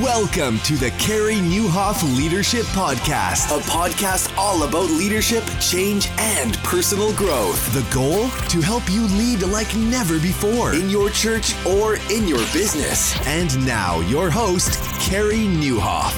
Welcome to the Carey Nieuwhof Leadership Podcast, a podcast all about leadership, change, and personal growth. The goal? To help you lead like never before in your church or in your business. And now, your host, Carey Nieuwhof.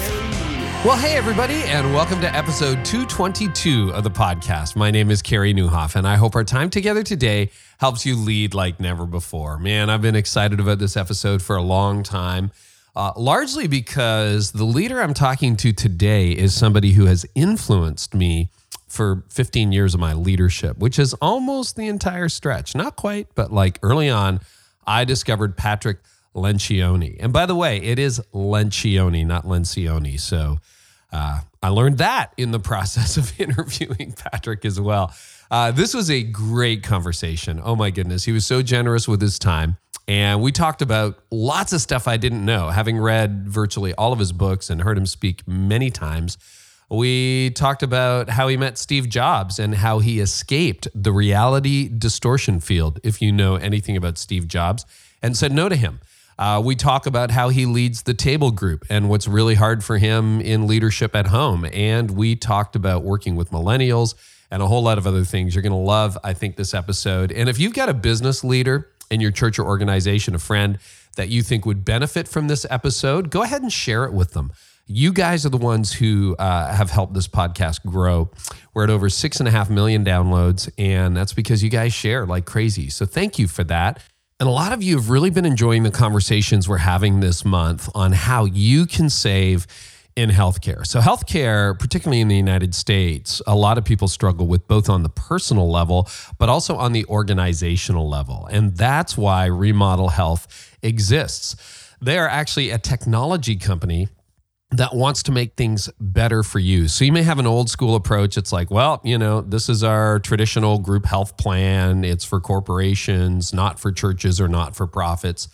Well, hey, everybody, and welcome to episode 222 of the podcast. My name is Carey Nieuwhof, and I hope our time together today helps you lead like never before. Man, I've been excited about this episode for a long time uh, largely because the leader I'm talking to today is somebody who has influenced me for 15 years of my leadership, which is almost the entire stretch. Not quite, but like early on, I discovered Patrick Lencioni. And by the way, it is Lencioni, not Lencioni. So uh, I learned that in the process of interviewing Patrick as well. Uh, this was a great conversation. Oh my goodness. He was so generous with his time. And we talked about lots of stuff I didn't know, having read virtually all of his books and heard him speak many times. We talked about how he met Steve Jobs and how he escaped the reality distortion field, if you know anything about Steve Jobs, and said no to him. Uh, we talk about how he leads the table group and what's really hard for him in leadership at home. And we talked about working with millennials and a whole lot of other things. You're going to love, I think, this episode. And if you've got a business leader, in your church or organization, a friend that you think would benefit from this episode, go ahead and share it with them. You guys are the ones who uh, have helped this podcast grow. We're at over six and a half million downloads, and that's because you guys share like crazy. So thank you for that. And a lot of you have really been enjoying the conversations we're having this month on how you can save in healthcare. So, healthcare, particularly in the United States, a lot of people struggle with both on the personal level, but also on the organizational level. And that's why Remodel Health exists. They are actually a technology company that wants to make things better for you. So you may have an old school approach. It's like, well, you know, this is our traditional group health plan. It's for corporations, not for churches or not for profits.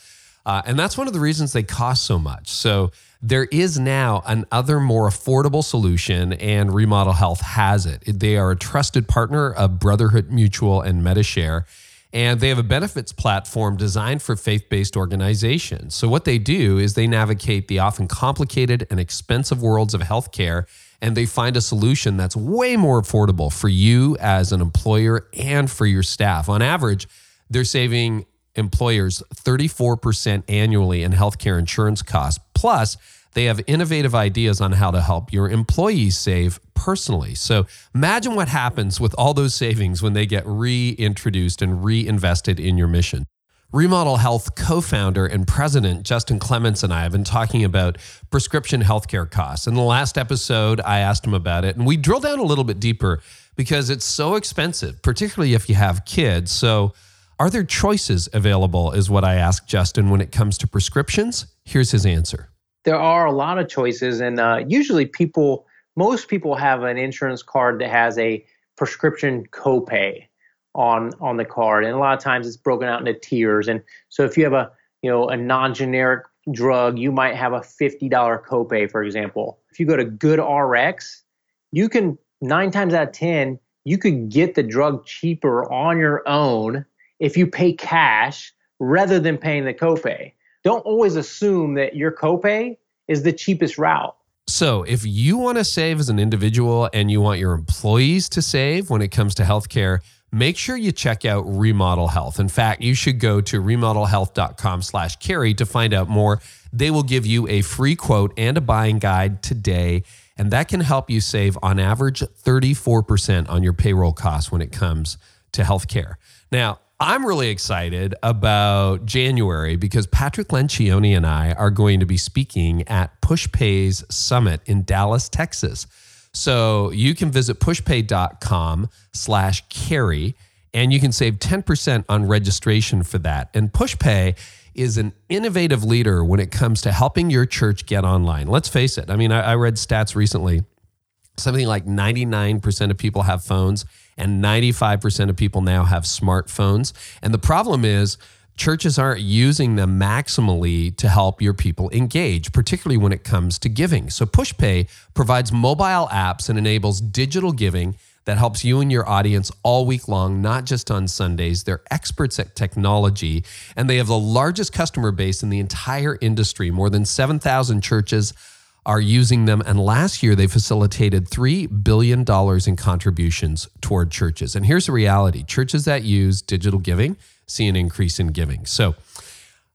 Uh, and that's one of the reasons they cost so much. So there is now another more affordable solution, and Remodel Health has it. They are a trusted partner of Brotherhood Mutual and Medi-Share, and they have a benefits platform designed for faith based organizations. So, what they do is they navigate the often complicated and expensive worlds of healthcare, and they find a solution that's way more affordable for you as an employer and for your staff. On average, they're saving employers 34% annually in healthcare insurance costs. Plus, they have innovative ideas on how to help your employees save personally. So imagine what happens with all those savings when they get reintroduced and reinvested in your mission. Remodel Health co founder and president Justin Clements and I have been talking about prescription healthcare costs. In the last episode, I asked him about it, and we drilled down a little bit deeper because it's so expensive, particularly if you have kids. So, are there choices available? Is what I asked Justin when it comes to prescriptions. Here's his answer. There are a lot of choices, and uh, usually people, most people have an insurance card that has a prescription copay on on the card, and a lot of times it's broken out into tiers. And so if you have a you know a non-generic drug, you might have a fifty dollar copay, for example. If you go to GoodRx, you can nine times out of ten you could get the drug cheaper on your own if you pay cash rather than paying the copay. Don't always assume that your copay is the cheapest route. So, if you want to save as an individual and you want your employees to save when it comes to healthcare, make sure you check out Remodel Health. In fact, you should go to remodelhealth.com slash carey to find out more. They will give you a free quote and a buying guide today, and that can help you save on average 34% on your payroll costs when it comes to healthcare. Now, I'm really excited about January because Patrick Lencioni and I are going to be speaking at PushPay's Summit in Dallas, Texas. So you can visit pushpay.com slash carey and you can save 10% on registration for that. And PushPay is an innovative leader when it comes to helping your church get online. Let's face it. I mean, I, I read stats recently. Something like 99% of people have phones and 95% of people now have smartphones. And the problem is, churches aren't using them maximally to help your people engage, particularly when it comes to giving. So PushPay provides mobile apps and enables digital giving that helps you and your audience all week long, not just on Sundays. They're experts at technology, and they have the largest customer base in the entire industry. More than 7,000 churches are using them. And last year, they facilitated $3 billion in contributions toward churches. And here's the reality churches that use digital giving see an increase in giving. So,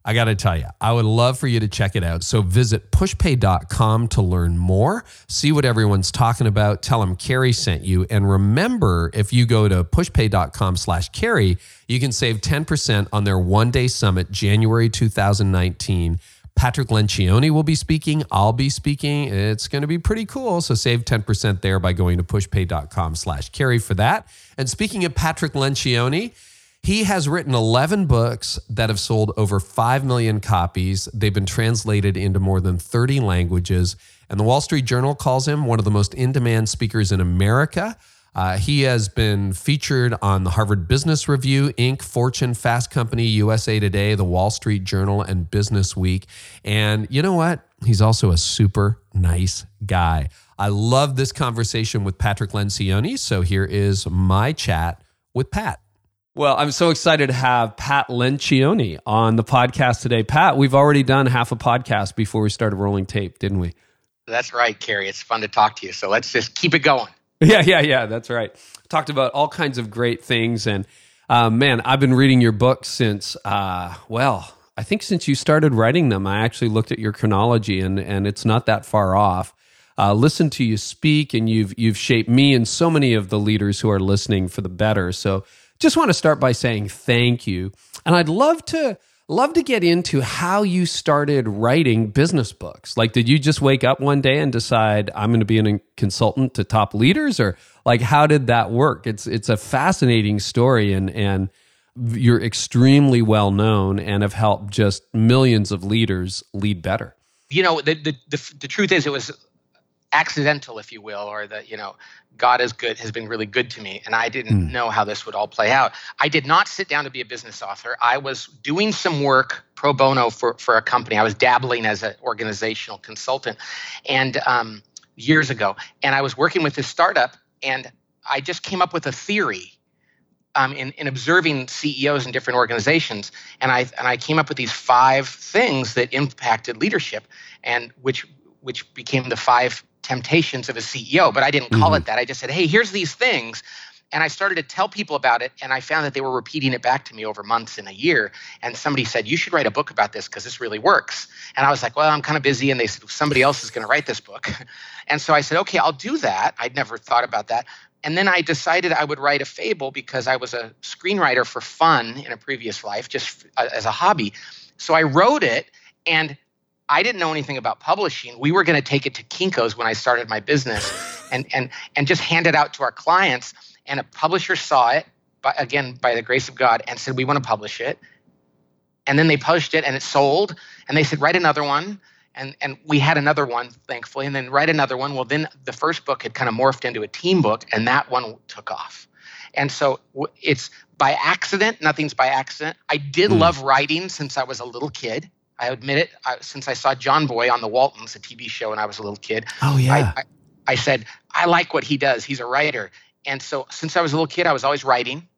I got to tell you, I would love for you to check it out. So visit pushpay.com to learn more, see what everyone's talking about, tell them Carey sent you. And remember, if you go to pushpay.com slash Carey, you can save 10% on their one day summit, January 2019. Patrick Lencioni will be speaking. I'll be speaking. It's going to be pretty cool. So save 10% there by going to pushpay.com slash Carey for that. And speaking of Patrick Lencioni, he has written 11 books that have sold over 5 million copies. They've been translated into more than 30 languages. And the Wall Street Journal calls him one of the most in demand speakers in America. Uh, he has been featured on the Harvard Business Review, Inc., Fortune, Fast Company, USA Today, the Wall Street Journal, and Business Week. And you know what? He's also a super nice guy. I love this conversation with Patrick Lencioni. So here is my chat with Pat. Well, I'm so excited to have Pat Lencioni on the podcast today. Pat, we've already done half a podcast before we started rolling tape, didn't we? That's right, Carey. It's fun to talk to you. So let's just keep it going. Yeah, yeah, yeah. That's right. Talked about all kinds of great things. And uh, man, I've been reading your book since, uh, well, I think since you started writing them, I actually looked at your chronology and, and it's not that far off. Uh, listen to you speak, and you've you've shaped me and so many of the leaders who are listening for the better. So just want to start by saying thank you. And I'd love to love to get into how you started writing business books. Like did you just wake up one day and decide I'm going to be a consultant to top leaders or like how did that work? It's it's a fascinating story and and you're extremely well known and have helped just millions of leaders lead better. You know, the the the, the truth is it was accidental, if you will, or that you know God is good has been really good to me, and I didn't mm. know how this would all play out. I did not sit down to be a business author. I was doing some work pro bono for for a company. I was dabbling as an organizational consultant, and um, years ago, and I was working with this startup, and I just came up with a theory. Um, in, in observing CEOs in different organizations, and I and I came up with these five things that impacted leadership, and which which became the five temptations of a CEO, but I didn't call mm-hmm. it that. I just said, hey, here's these things. And I started to tell people about it, and I found that they were repeating it back to me over months and a year. And somebody said, You should write a book about this because this really works. And I was like, Well, I'm kind of busy. And they said, Somebody else is going to write this book. And so I said, Okay, I'll do that. I'd never thought about that. And then I decided I would write a fable because I was a screenwriter for fun in a previous life, just as a hobby. So I wrote it, and I didn't know anything about publishing. We were going to take it to Kinko's when I started my business and, and, and just hand it out to our clients. And a publisher saw it, by, again, by the grace of God, and said, We want to publish it. And then they published it and it sold. And they said, Write another one. And, and we had another one, thankfully, and then write another one. Well, then the first book had kind of morphed into a team book, and that one took off. And so it's by accident, nothing's by accident. I did mm. love writing since I was a little kid. I admit it. I, since I saw John Boy on the Waltons, a TV show, when I was a little kid. Oh yeah. I, I, I said I like what he does. He's a writer, and so since I was a little kid, I was always writing.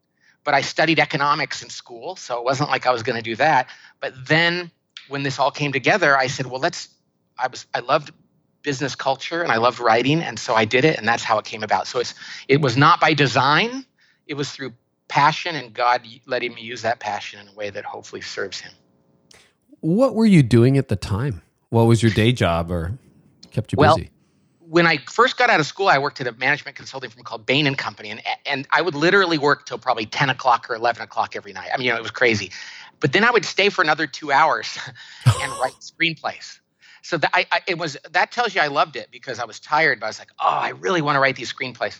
But I studied economics in school, so it wasn't like I was going to do that. But then when this all came together, I said, well, let's. I was I loved business culture and I loved writing, and so I did it, and that's how it came about. So it's it was not by design; it was through passion, and God letting me use that passion in a way that hopefully serves Him. What were you doing at the time? What was your day job or kept you well, busy? When I first got out of school, I worked at a management consulting firm called Bain and Company, and and I would literally work till probably ten o'clock or eleven o'clock every night. I mean, you know, it was crazy. But then I would stay for another two hours and write screenplays. So that I, I, it was that tells you I loved it because I was tired, but I was like, oh, I really want to write these screenplays.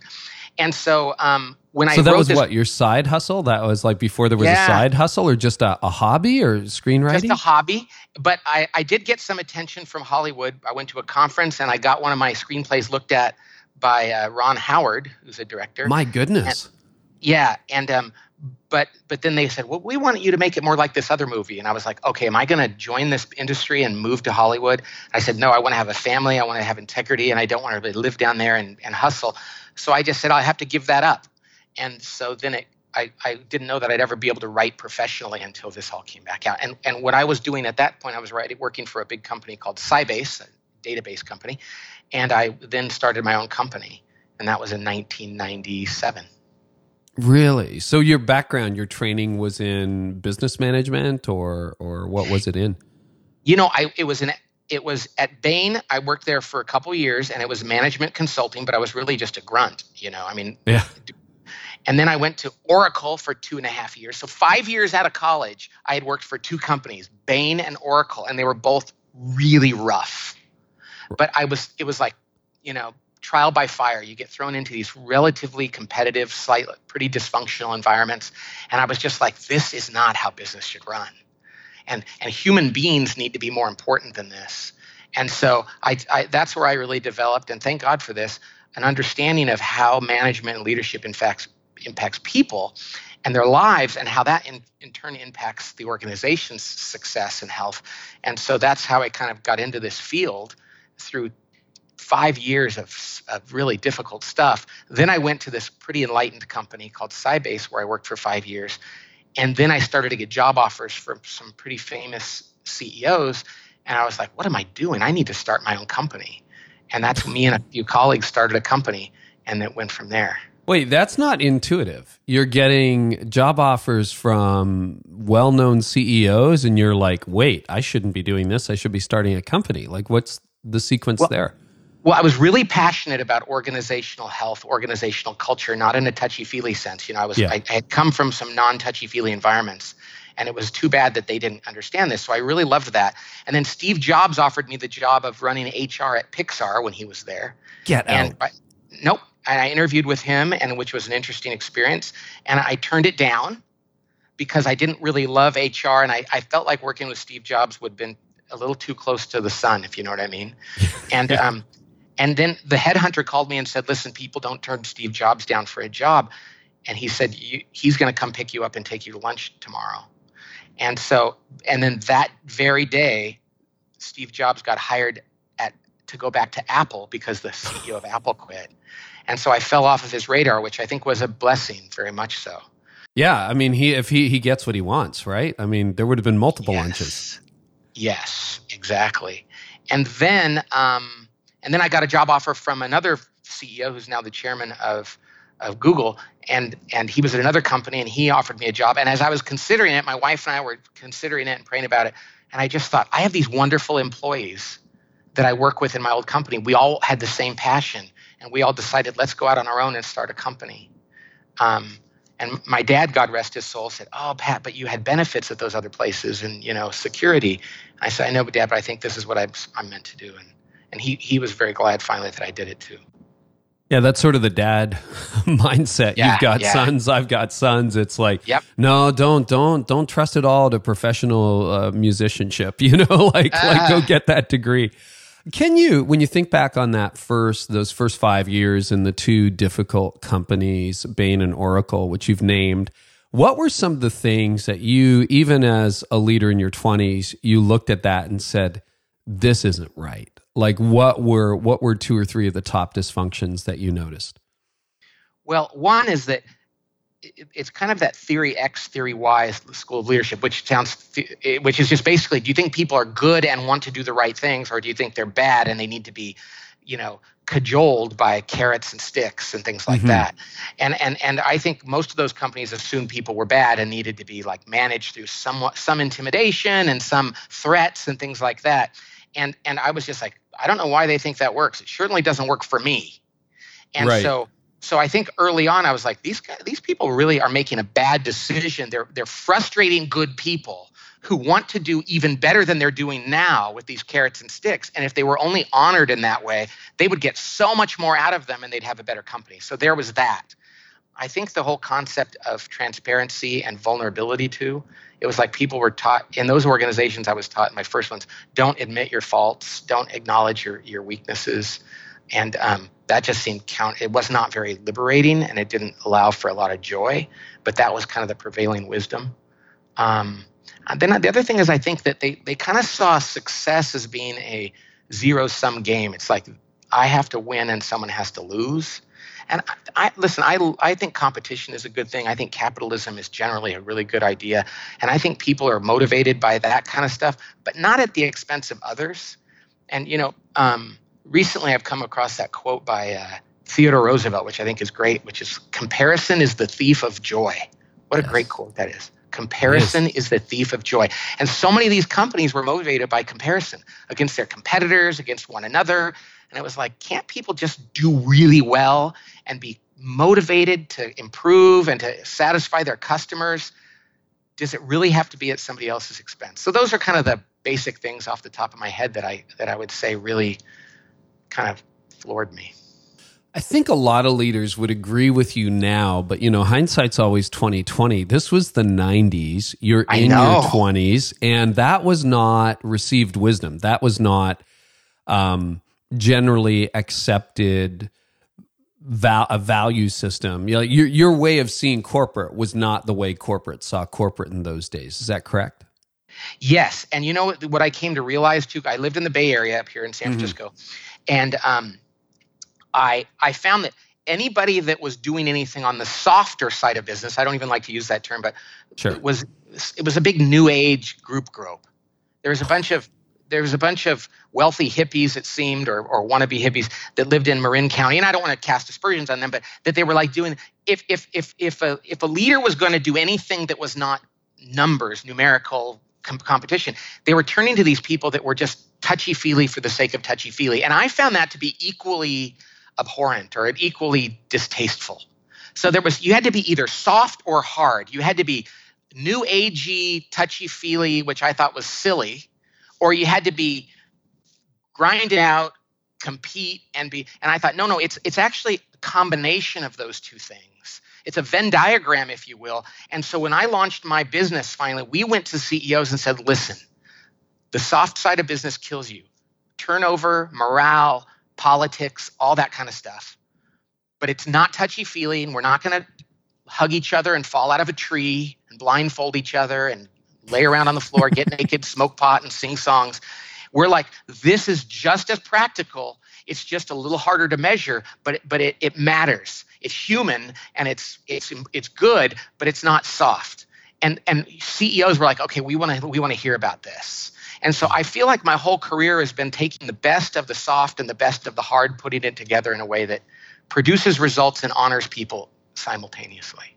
And so um, when so I so that was this, what your side hustle. That was like before there was yeah, a side hustle, or just a, a, hobby or screenwriting. Just a hobby, but I, I did get some attention from Hollywood. I went to a conference and I got one of my screenplays looked at by uh, Ron Howard, who's a director. My goodness. And, yeah, and um, but but then they said, well, we want you to make it more like this other movie. And I was like, okay, am I going to join this industry and move to Hollywood? I said, no, I want to have a family. I want to have integrity, and I don't want to live down there and, and hustle. So I just said I have to give that up. And so then it, I, I didn't know that I'd ever be able to write professionally until this all came back out. And and what I was doing at that point, I was writing, working for a big company called Sybase, a database company, and I then started my own company, and that was in 1997. Really? So your background, your training was in business management, or or what was it in? You know, I it was an it was at Bain. I worked there for a couple years, and it was management consulting, but I was really just a grunt. You know, I mean, yeah. And then I went to Oracle for two and a half years. So five years out of college, I had worked for two companies, Bain and Oracle, and they were both really rough. But I was, it was like, you know, trial by fire. You get thrown into these relatively competitive, slightly pretty dysfunctional environments, and I was just like, this is not how business should run. And and human beings need to be more important than this. And so I, I that's where I really developed, and thank God for this, an understanding of how management and leadership in fact impacts people and their lives and how that in, in turn impacts the organization's success and health. And so that's how I kind of got into this field through five years of, of really difficult stuff. Then I went to this pretty enlightened company called Sybase where I worked for five years. And then I started to get job offers from some pretty famous CEOs. And I was like, what am I doing? I need to start my own company. And that's me and a few colleagues started a company and it went from there. Wait, that's not intuitive. You're getting job offers from well known CEOs, and you're like, wait, I shouldn't be doing this. I should be starting a company. Like, what's the sequence well, there? Well, I was really passionate about organizational health, organizational culture, not in a touchy feely sense. You know, I was, yeah. I, I had come from some non touchy feely environments and it was too bad that they didn't understand this. So I really loved that. And then Steve Jobs offered me the job of running HR at Pixar when he was there. Get and out. I, nope and I interviewed with him, and which was an interesting experience. And I turned it down because I didn't really love HR, and I, I felt like working with Steve Jobs would have been a little too close to the sun, if you know what I mean. And um, and then the headhunter called me and said, "Listen, people don't turn Steve Jobs down for a job." And he said, "He's going to come pick you up and take you to lunch tomorrow." And so, and then that very day, Steve Jobs got hired at to go back to Apple because the CEO of Apple quit. And so I fell off of his radar, which I think was a blessing, very much so. Yeah, I mean, he if he he gets what he wants, right? I mean, there would have been multiple yes. lunches. Yes, exactly. And then, um, and then I got a job offer from another CEO who's now the chairman of of Google, and and he was at another company, and he offered me a job. And as I was considering it, my wife and I were considering it and praying about it, and I just thought, I have these wonderful employees that I work with in my old company. We all had the same passion and we all decided let's go out on our own and start a company. Um, and my dad, God rest his soul, said, "Oh, Pat, but you had benefits at those other places, and you know, security." I said, "I know, but Dad, but I think this is what I'm, I'm meant to do." And and he he was very glad finally that I did it too. Yeah, that's sort of the dad mindset. Yeah, You've got yeah. sons, I've got sons. It's like, yep. no, don't, don't, don't trust it all to professional uh, musicianship. You know, like, uh, like go ah. get that degree. Can you, when you think back on that first, those first five years in the two difficult companies, Bain and Oracle, which you've named, what were some of the things that you, even as a leader in your 20s, you looked at that and said, this isn't right? Like what were what were two or three of the top dysfunctions that you noticed? Well, one is that it's kind of that theory X, theory Y school of leadership, which sounds, which is just basically, do you think people are good and want to do the right things, or do you think they're bad and they need to be, you know, cajoled by carrots and sticks and things like mm-hmm. that? And and and I think most of those companies assumed people were bad and needed to be like managed through somewhat some intimidation and some threats and things like that. And and I was just like, I don't know why they think that works. It certainly doesn't work for me. And right. so so I think early on I was like, these guys, these people really are making a bad decision. They're they're frustrating good people who want to do even better than they're doing now with these carrots and sticks. And if they were only honored in that way, they would get so much more out of them and they'd have a better company. So there was that. I think the whole concept of transparency and vulnerability too, it was like people were taught in those organizations I was taught in my first ones, don't admit your faults, don't acknowledge your your weaknesses. And um, that just seemed count it was not very liberating and it didn't allow for a lot of joy but that was kind of the prevailing wisdom. Um, and then the other thing is i think that they, they kind of saw success as being a zero sum game. It's like i have to win and someone has to lose And I, I, listen, I, I think competition is a good thing. I think capitalism is generally a really good idea. And I think people are motivated by that kind of stuff, but not at the expense of others. And, you know, um, recently I've come across that quote by uh, Theodore Roosevelt, which I think is great, which is comparison is the thief of joy. What a yes. great quote that is. Comparison yes. is the thief of joy. And so many of these companies were motivated by comparison against their competitors, against one another. And it was like, can't people just do really well and be motivated to improve and to satisfy their customers? Does it really have to be at somebody else's expense? So those are kind of the basic things off the top of my head that I that I would say really kind of floored me. I think a lot of leaders would agree with you now, but you know, hindsight's always 2020. This was the 90s. You're in your 20s, and that was not received wisdom. That was not um, generally accepted val- a value system. You know, your your way of seeing corporate was not the way corporate saw corporate in those days. Is that correct? Yes, and you know what I came to realize too. I lived in the Bay Area up here in San mm-hmm. Francisco, and um, I I found that anybody that was doing anything on the softer side of business, I don't even like to use that term, but sure. it was it was a big new age group group. There was a bunch of there was a bunch of wealthy hippies, it seemed, or, or wannabe hippies that lived in Marin County. And I don't want to cast aspersions on them, but that they were like doing if if if if a if a leader was going to do anything that was not numbers, numerical com- competition, they were turning to these people that were just touchy feely for the sake of touchy feely. And I found that to be equally abhorrent or equally distasteful. So there was you had to be either soft or hard. You had to be new agey, touchy feely, which I thought was silly or you had to be grind out, compete, and be. And I thought, no, no, it's it's actually a combination of those two things. It's a Venn diagram, if you will. And so when I launched my business finally, we went to CEOs and said, listen, the soft side of business kills you. Turnover, morale, politics, all that kind of stuff. But it's not touchy feely, and we're not going to hug each other and fall out of a tree and blindfold each other and lay around on the floor, get naked, smoke pot, and sing songs. We're like, this is just as practical. It's just a little harder to measure, but but it, it matters. It's human and it's it's it's good, but it's not soft. And and CEOs were like, okay, we want to we want to hear about this. And so I feel like my whole career has been taking the best of the soft and the best of the hard, putting it together in a way that produces results and honors people simultaneously.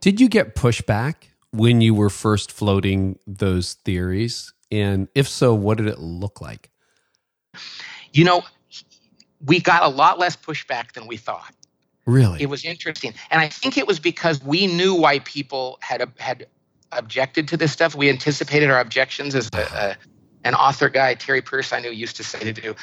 Did you get pushback when you were first floating those theories? And if so, what did it look like? You know, we got a lot less pushback than we thought. Really? It was interesting. And I think it was because we knew why people had had objected to this stuff. We anticipated our objections as a, a, an author guy, Terry Pierce, I knew used to say to do.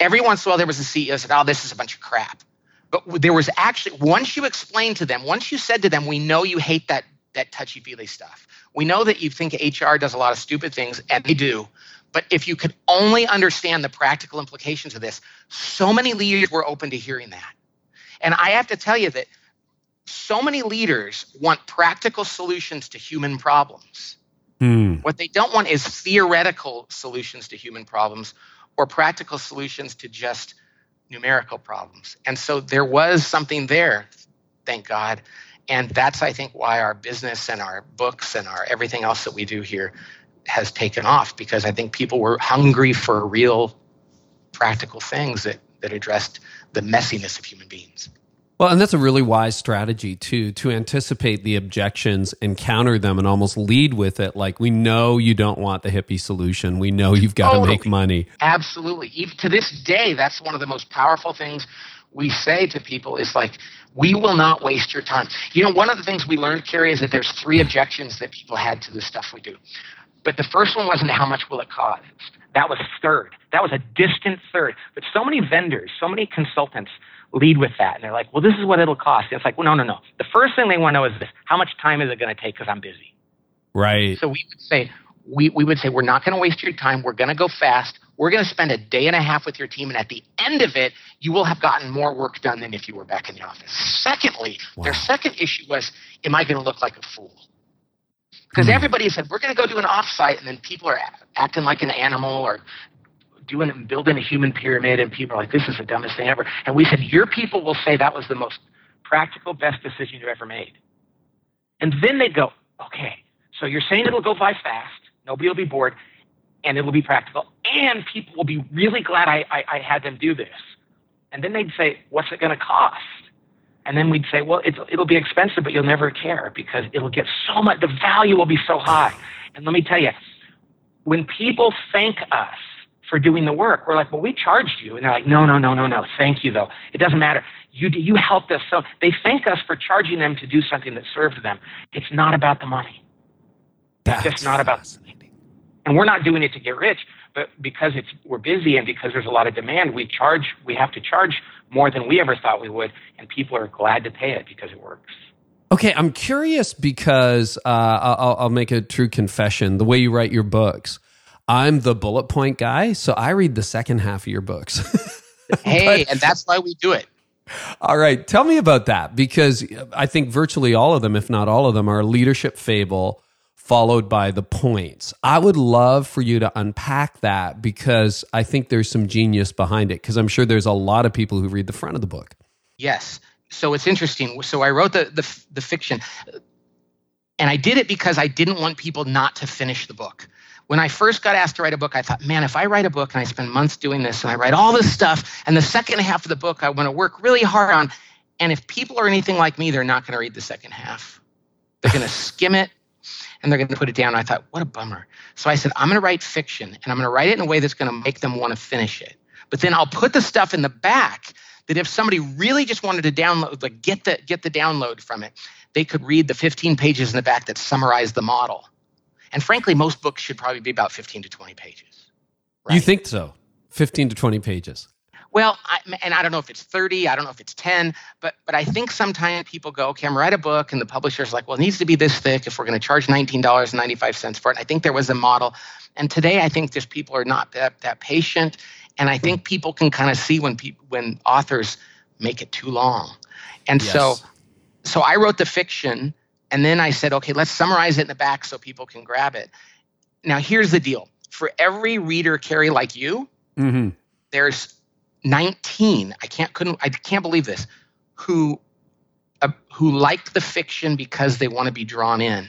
Every once in a while, there was a CEO said, "Oh, this is a bunch of crap." But there was actually once you explained to them, once you said to them, "We know you hate that that touchy feely stuff. We know that you think HR does a lot of stupid things, and they do. But if you could only understand the practical implications of this, so many leaders were open to hearing that. And I have to tell you that so many leaders want practical solutions to human problems. Mm. What they don't want is theoretical solutions to human problems or practical solutions to just numerical problems. And so there was something there, thank God, and that's i think why our business and our books and our everything else that we do here has taken off because i think people were hungry for real practical things that that addressed the messiness of human beings well, and that's a really wise strategy too, to anticipate the objections and counter them and almost lead with it. Like, we know you don't want the hippie solution. We know you've got totally. to make money. Absolutely. Even to this day, that's one of the most powerful things we say to people is like, we will not waste your time. You know, one of the things we learned, Carey, is that there's three objections that people had to the stuff we do. But the first one wasn't how much will it cost. That was third. That was a distant third. But so many vendors, so many consultants lead with that. And they're like, well, this is what it'll cost. And it's like, well, no, no, no. The first thing they want to know is this how much time is it going to take because I'm busy? Right. So we would say, we, we would say, we're not going to waste your time. We're going to go fast. We're going to spend a day and a half with your team. And at the end of it, you will have gotten more work done than if you were back in the office. Secondly, wow. their second issue was, am I going to look like a fool? Because hmm. everybody said, we're going to go do an offsite, and then people are acting like an animal or doing building a human pyramid, and people are like, "This is the dumbest thing ever." And we said, "Your people will say that was the most practical, best decision you ever made." And then they'd go, "Okay, so you're saying it'll go by fast, nobody will be bored, and it'll be practical, and people will be really glad I, I, I had them do this." And then they'd say, "What's it going to cost?" And then we'd say, well, it'll be expensive, but you'll never care because it'll get so much, the value will be so high. And let me tell you, when people thank us for doing the work, we're like, well, we charged you. And they're like, no, no, no, no, no. Thank you, though. It doesn't matter. You, you helped us. So they thank us for charging them to do something that served them. It's not about the money. That's it's just not about the money. And we're not doing it to get rich, but because it's, we're busy and because there's a lot of demand, we charge, we have to charge more than we ever thought we would. And people are glad to pay it because it works. Okay, I'm curious because uh, I'll, I'll, make a true confession. The way you write your books, I'm the bullet point guy, so I read the second half of your books. hey, but, and that's why we do it. All right, tell me about that because I think virtually all of them, if not all of them, are leadership fable followed by the points. I would love for you to unpack that because I think there's some genius behind it because I'm sure there's a lot of people who read the front of the book. Yes so it's interesting. So I wrote the, the the fiction, and I did it because I didn't want people not to finish the book. When I first got asked to write a book, I thought, man, if I write a book and I spend months doing this and I write all this stuff, and the second half of the book I want to work really hard on, and if people are anything like me, they're not going to read the second half. They're going to skim it and they're going to put it down. I thought, what a bummer. So I said, I'm going to write fiction and I'm going to write it in a way that's going to make them want to finish it. But then I'll put the stuff in the back that if somebody really just wanted to download, like get the get the download from it, they could read the 15 pages in the back that summarize the model. And frankly, most books should probably be about 15 to 20 pages. Right? You think so? 15 to 20 pages. Well, I, and I don't know if it's 30, I don't know if it's 10, but but I think sometimes people go, okay, I'm write a book, and the publisher's like, well, it needs to be this thick if we're going to charge $19.95 for it. And I think there was a model, and today I think just people are not that, that patient, and I think people can kind of see when people when authors make it too long. And yes. so so I wrote the fiction and then I said, okay, let's summarize it in the back so people can grab it. Now here's the deal. For every reader, Carey, like you, mm-hmm. there's 19. I can't couldn't I can't believe this. Who uh, who like the fiction because they want to be drawn in.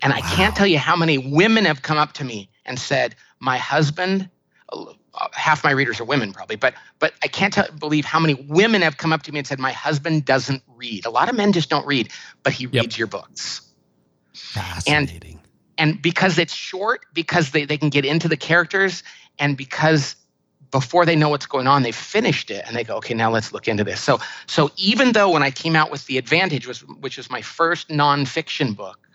And wow. I can't tell you how many women have come up to me and said, "My husband uh, half my readers are women probably but but i can't tell, believe how many women have come up to me and said my husband doesn't read a lot of men just don't read but he yep. reads your books fascinating and, and because it's short because they, they can get into the characters and because before they know what's going on they've finished it and they go okay now let's look into this so so even though when i came out with the advantage was which was my first nonfiction book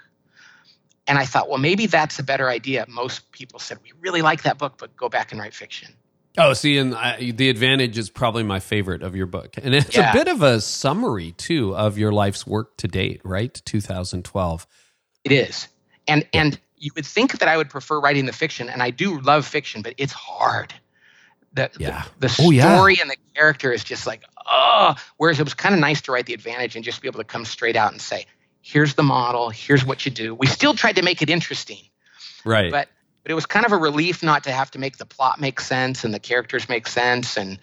and I thought, well, maybe that's a better idea. Most people said, we really like that book, but go back and write fiction. Oh, see, and I, the advantage is probably my favorite of your book, and it's yeah. a bit of a summary too of your life's work to date, right? 2012. It is, and and you would think that I would prefer writing the fiction, and I do love fiction, but it's hard. The, yeah. the, the story oh, yeah. and the character is just like, oh. Whereas it was kind of nice to write the advantage and just be able to come straight out and say, here's the model, here's what you do. We still tried to make it interesting. Right. But but it was kind of a relief not to have to make the plot make sense and the characters make sense and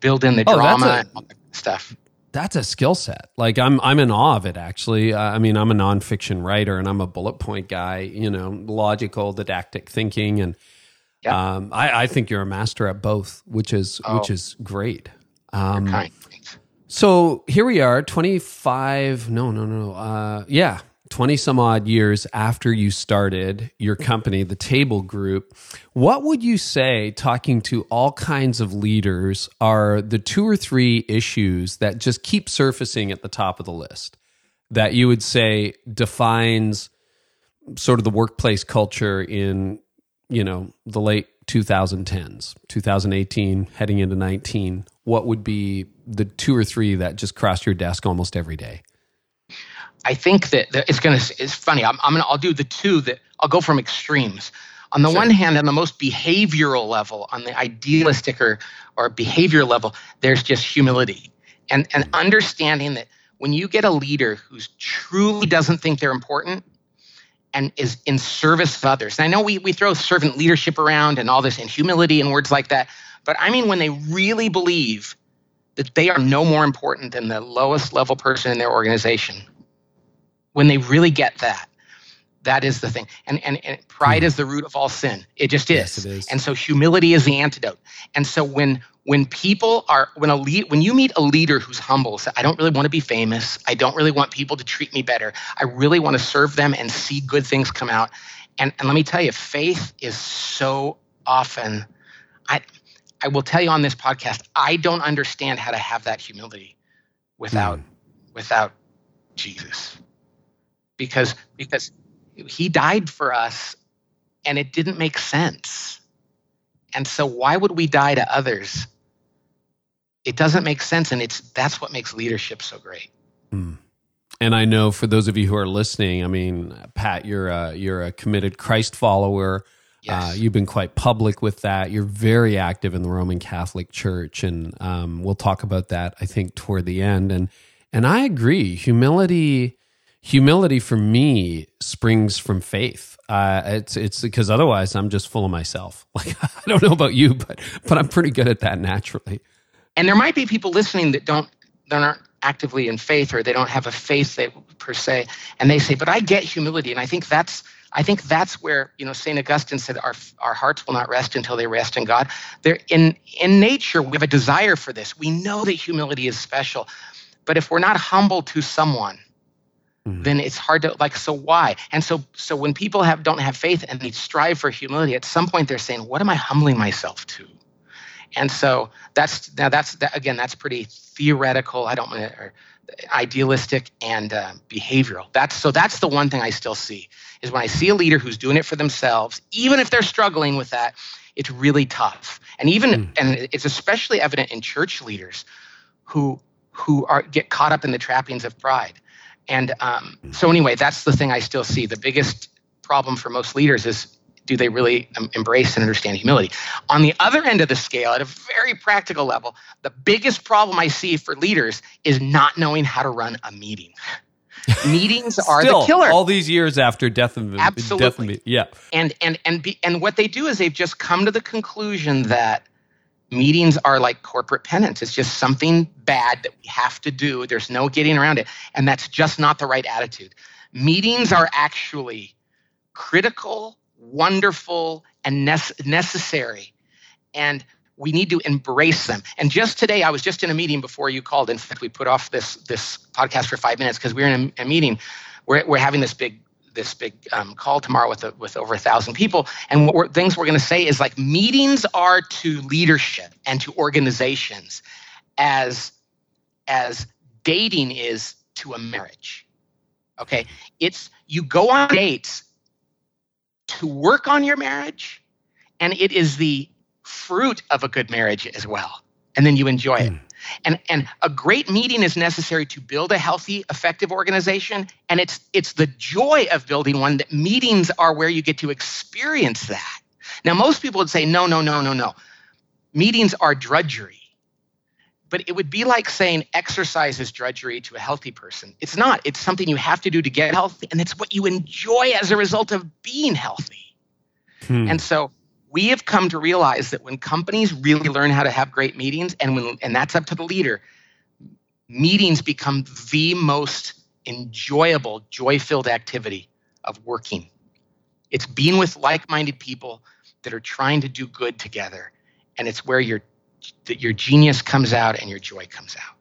build in the oh, drama a, and all that stuff. That's a skill set. Like I'm I'm in awe of it actually. Uh, I mean, I'm a nonfiction writer and I'm a bullet point guy, you know, logical, didactic thinking and yeah. um, I, I think you're a master at both, which is oh. which is great. Um, kind. So here we are, 25, no, no, no, uh, yeah, 20 some odd years after you started your company, the Table Group. What would you say, talking to all kinds of leaders, are the two or three issues that just keep surfacing at the top of the list that you would say defines sort of the workplace culture in, you know, the late 2010s, 2018, heading into 19? What would be the two or three that just cross your desk almost every day? I think that, that it's going to. It's funny. I'm, I'm going to. I'll do the two that I'll go from extremes. On the sure. one hand, on the most behavioral level, on the idealistic or or behavior level, there's just humility and and understanding that when you get a leader who truly doesn't think they're important and is in service of others. And I know we, we throw servant leadership around and all this and humility and words like that, but I mean when they really believe that they are no more important than the lowest level person in their organization, when they really get that, that is the thing. And, and, and pride hmm. is the root of all sin. It just is. Yes, it is. And so humility is the antidote. And so when when people are when a lead when you meet a leader who's humble, say, I don't really want to be famous. I don't really want people to treat me better. I really want to serve them and see good things come out. And, and let me tell you, faith is so often I I will tell you on this podcast, I don't understand how to have that humility without mm. without Jesus. Because because he died for us and it didn't make sense. And so why would we die to others? It doesn't make sense and it's that's what makes leadership so great. Mm. And I know for those of you who are listening, I mean, Pat, you're a, you're a committed Christ follower. Yes. Uh, you've been quite public with that. You're very active in the Roman Catholic Church, and um, we'll talk about that. I think toward the end, and and I agree. Humility, humility for me springs from faith. Uh, it's it's because otherwise I'm just full of myself. Like I don't know about you, but but I'm pretty good at that naturally. And there might be people listening that don't that aren't actively in faith or they don't have a faith that, per se, and they say, "But I get humility," and I think that's I think that's where you know Saint Augustine said our our hearts will not rest until they rest in God. There in in nature we have a desire for this. We know that humility is special, but if we're not humble to someone, mm-hmm. then it's hard to like. So why? And so so when people have don't have faith and they strive for humility, at some point they're saying, "What am I humbling myself to?" And so that's now that's that, again that's pretty theoretical. I don't want to idealistic and uh, behavioral. That's so that's the one thing I still see is when I see a leader who's doing it for themselves, even if they're struggling with that, it's really tough. And even mm. and it's especially evident in church leaders who who are get caught up in the trappings of pride. And um, so anyway, that's the thing I still see. The biggest problem for most leaders is do they really um, embrace and understand humility? On the other end of the scale, at a very practical level, the biggest problem I see for leaders is not knowing how to run a meeting. Meetings are Still, the killer. All these years after death of absolutely, death of, yeah. And and and be, and what they do is they've just come to the conclusion that meetings are like corporate penance. It's just something bad that we have to do. There's no getting around it, and that's just not the right attitude. Meetings are actually critical wonderful and necessary. And we need to embrace them. And just today, I was just in a meeting before you called. In fact, we put off this this podcast for five minutes because we were in a, a, meeting. We're, we're having this big this big um, call tomorrow with a, with over a thousand people. And what we're, things we're going to say is like meetings are to leadership and to organizations as as dating is to a marriage. Okay, it's you go on dates to work on your marriage, and it is the fruit of a good marriage as well. And then you enjoy it. Mm. And, and a great meeting is necessary to build a healthy, effective organization. And it's, it's the joy of building one that meetings are where you get to experience that. Now, most people would say, no, no, no, no, no. Meetings are drudgery. But it would be like saying exercise is drudgery to a healthy person. It's not. It's something you have to do to get healthy, and it's what you enjoy as a result of being healthy. Hmm. And so we have come to realize that when companies really learn how to have great meetings, and when and that's up to the leader, meetings become the most enjoyable, joy-filled activity of working. It's being with like-minded people that are trying to do good together, and it's where that your genius comes out and your joy comes out.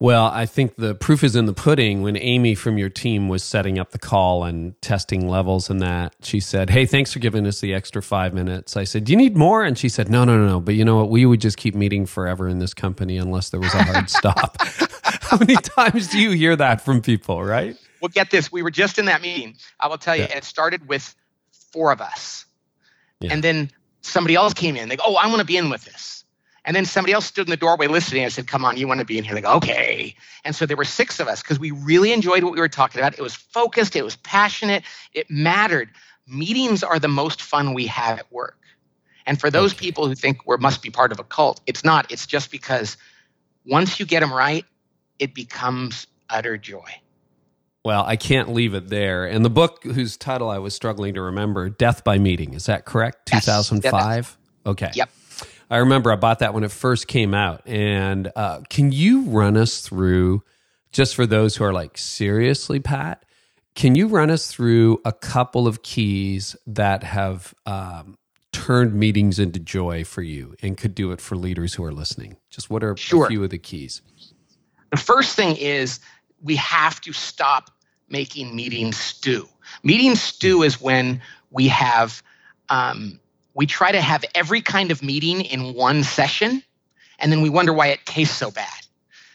Well, I think the proof is in the pudding. When Amy from your team was setting up the call and testing levels and that, she said, Hey, thanks for giving us the extra five minutes. I said, Do you need more? And she said, No, no, no, no. But you know what? We would just keep meeting forever in this company unless there was a hard stop. How many times do you hear that from people, right? Well, get this. We were just in that meeting. I will tell you, yeah. it started with four of us. Yeah. And then somebody else came in. They go, oh, I want to be in with this. And then somebody else stood in the doorway listening. I said, come on, you want to be in here? They go, okay. And so there were six of us because we really enjoyed what we were talking about. It was focused, it was passionate, it mattered. Meetings are the most fun we have at work. And for those people who think we must be part of a cult, it's not. It's just because once you get them right, it becomes utter joy. Well, I can't leave it there. And the book whose title I was struggling to remember, Death by Meeting, is that correct? Yes. 2005? Okay. Yep. I remember I bought that when it first came out. And uh, can you run us through, just for those who are like, seriously, Pat, can you run us through a couple of keys that have um, turned meetings into joy for you and could do it for leaders who are listening? Just what are Sure. a few of the keys? The first thing is we have to stop making meetings stew. Meeting stew is when we have, um, we try to have every kind of meeting in one session, and then we wonder why it tastes so bad.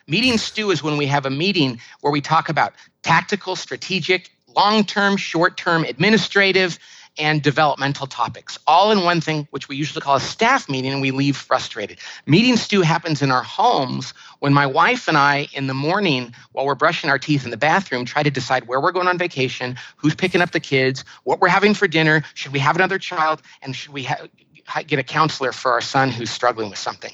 Meeting stew is when we have a meeting where we talk about tactical, strategic, long term, short term, administrative, and developmental topics, all in one thing, which we usually call a staff meeting, and we leave frustrated. Meeting stew happens in our homes when my wife and I, in the morning, while we're brushing our teeth in the bathroom, try to decide where we're going on vacation, who's picking up the kids, what we're having for dinner, should we have another child, and should we get a counselor for our son who's struggling with something.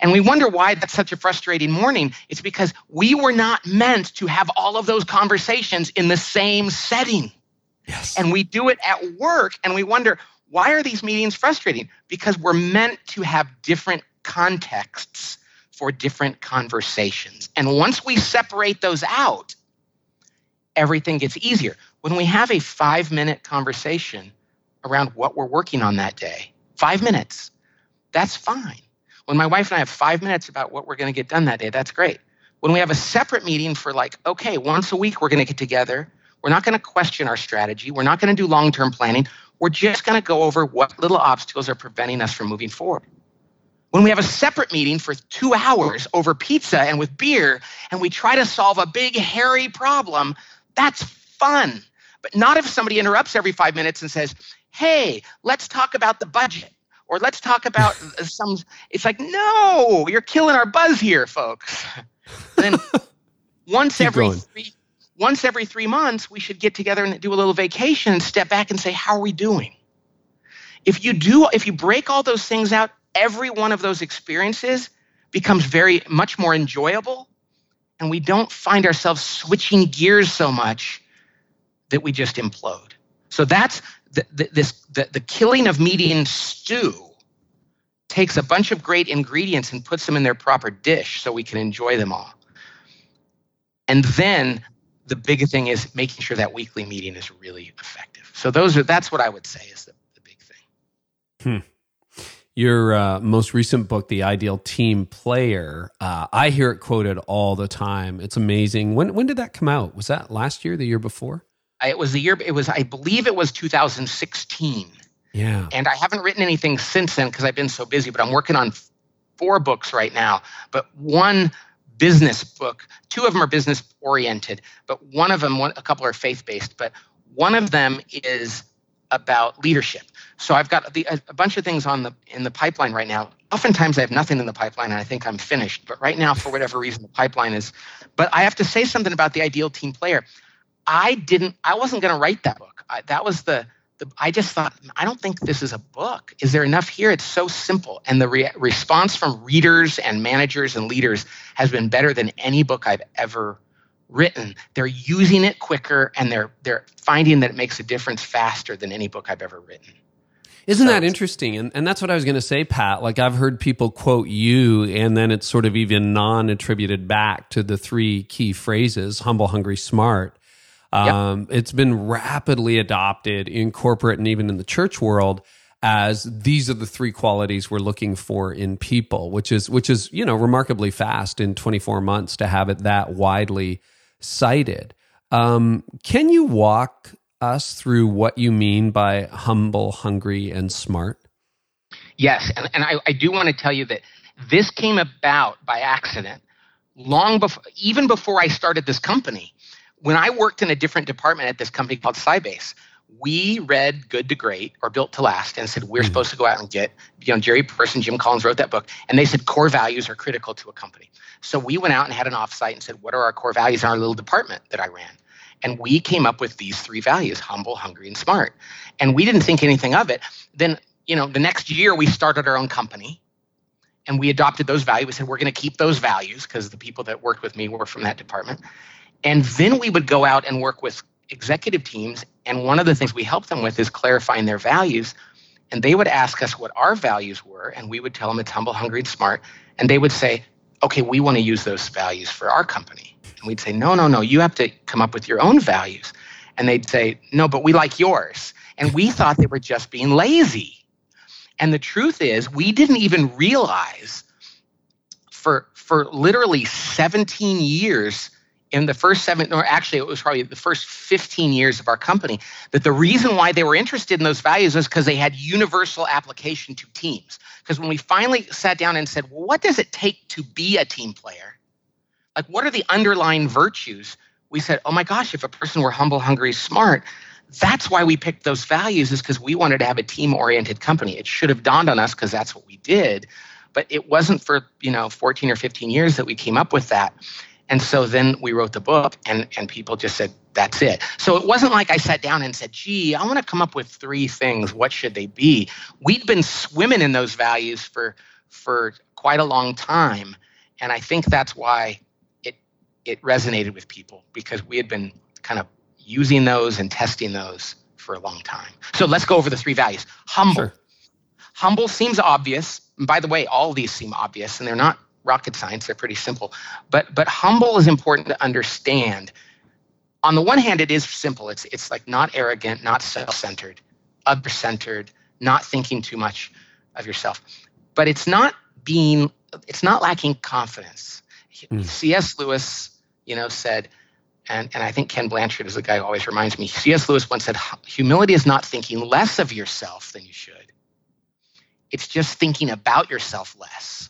And we wonder why that's such a frustrating morning. It's because we were not meant to have all of those conversations in the same setting. Yes. And we do it at work and we wonder, why are these meetings frustrating? Because we're meant to have different contexts for different conversations. And once we separate those out, everything gets easier. When we have a five minute conversation around what we're working on that day, five minutes, that's fine. When my wife and I have five minutes about what we're going to get done that day, that's great. When we have a separate meeting for like, okay, once a week we're going to get together, we're not going to question our strategy, we're not going to do long term planning, we're just going to go over what little obstacles are preventing us from moving forward. When we have a separate meeting for two hours over pizza and with beer, and we try to solve a big, hairy problem, that's fun. But not if somebody interrupts every five minutes and says, hey, let's talk about the budget or let's talk about some. It's like, no, you're killing our buzz here, folks. then once Keep every going. three, once every three months, we should get together and do a little vacation and step back and say, how are we doing? If you do, if you break all those things out, every one of those experiences becomes very much more enjoyable, and we don't find ourselves switching gears so much that we just implode. So that's the, the, this the, the killing of meeting stew takes a bunch of great ingredients and puts them in their proper dish so we can enjoy them all. And then the big thing is making sure that weekly meeting is really effective. So those are that's what I would say is the, the big thing. Your uh, most recent book, The Ideal Team Player, uh, I hear it quoted all the time. It's amazing. When when did that come out? Was that last year, the year before? I- It was the year it was I believe it was 2016. Yeah. And I haven't written anything since then because I've been so busy, but I'm working on four books right now. But one business book, two of them are business oriented, but one of them, one, a couple are faith based, but one of them is about leadership. So I've got the, a, a bunch of things on the in the pipeline right now. Oftentimes I have nothing in the pipeline and I think I'm finished, but right now for whatever reason the pipeline is. But I have to say something about the ideal team player. I didn't. I wasn't going to write that book. I, that was the the, I just thought, I don't think this is a book. Is there enough here? It's so simple. And the re- response from readers and managers and leaders has been better than any book I've ever written. They're using it quicker and they're they're finding that it makes a difference faster than any book I've ever written. Isn't So- that interesting? And, and that's what I was going to say, Pat. Like I've heard people quote you, and then it's sort of even non attributed back to the three key phrases humble, hungry, smart. Um, It's been rapidly adopted in corporate and even in the church world as these are the three qualities we're looking for in people, which is which is you know remarkably fast in 24 months to have it that widely cited. Um, can you walk us through what you mean by humble, hungry, and smart? Yes, and, and I, I do want to tell you that this came about by accident long before, even before I started this company. When I worked in a different department at this company called Sybase, we read Good to Great or Built to Last and said we're mm-hmm. supposed to go out and get, you know, Jerry Porras, Jim Collins wrote that book, and they said core values are critical to a company. So we went out and had an offsite and said, what are our core values in our little department that I ran? And we came up with these three values humble, hungry, and smart. And we didn't think anything of it. Then you know, the next year we started our own company and we adopted those values. We said we're going to keep those values because the people that worked with me were from that department. And then we would go out and work with executive teams. And one of the things we help them with is clarifying their values. And they would ask us what our values were, and we would tell them it's humble, hungry, and smart. And they would say, okay, we want to use those values for our company. And we'd say, no, no, no, you have to come up with your own values. And they'd say, no, but we like yours. And we thought they were just being lazy. And the truth is, we didn't even realize for, for literally 17 years in the first seven, or actually, it was probably the first 15 years of our company, that the reason why they were interested in those values was because they had universal application to teams. Because when we finally sat down and said, well, what does it take to be a team player? Like, what are the underlying virtues? We said, oh my gosh, if a person were humble, hungry, smart, that's why we picked those values, is because we wanted to have a team oriented company. It should have dawned on us because that's what we did. But it wasn't for, you know, 14 or 15 years that we came up with that. And so then we wrote the book, and, and people just said, that's it. So it wasn't like I sat down and said, gee, I want to come up with three things. What should they be? We'd been swimming in those values for, for quite a long time. And I think that's why it, it resonated with people because we had been kind of using those and testing those for a long time. So let's go over the three values. Humble. Sure. Humble seems obvious. And by the way, all these seem obvious, and they're not rocket science. They're pretty simple. But but humble is important to understand. On the one hand, it is simple. It's it's like not arrogant, not self-centered, other-centered, not thinking too much of yourself. But it's not being it's not lacking confidence. Mm. C.S. Lewis, you know, said, and, and I think Ken Blanchard is the guy who always reminds me. C.S. Lewis once said, humility is not thinking less of yourself than you should. It's just thinking about yourself less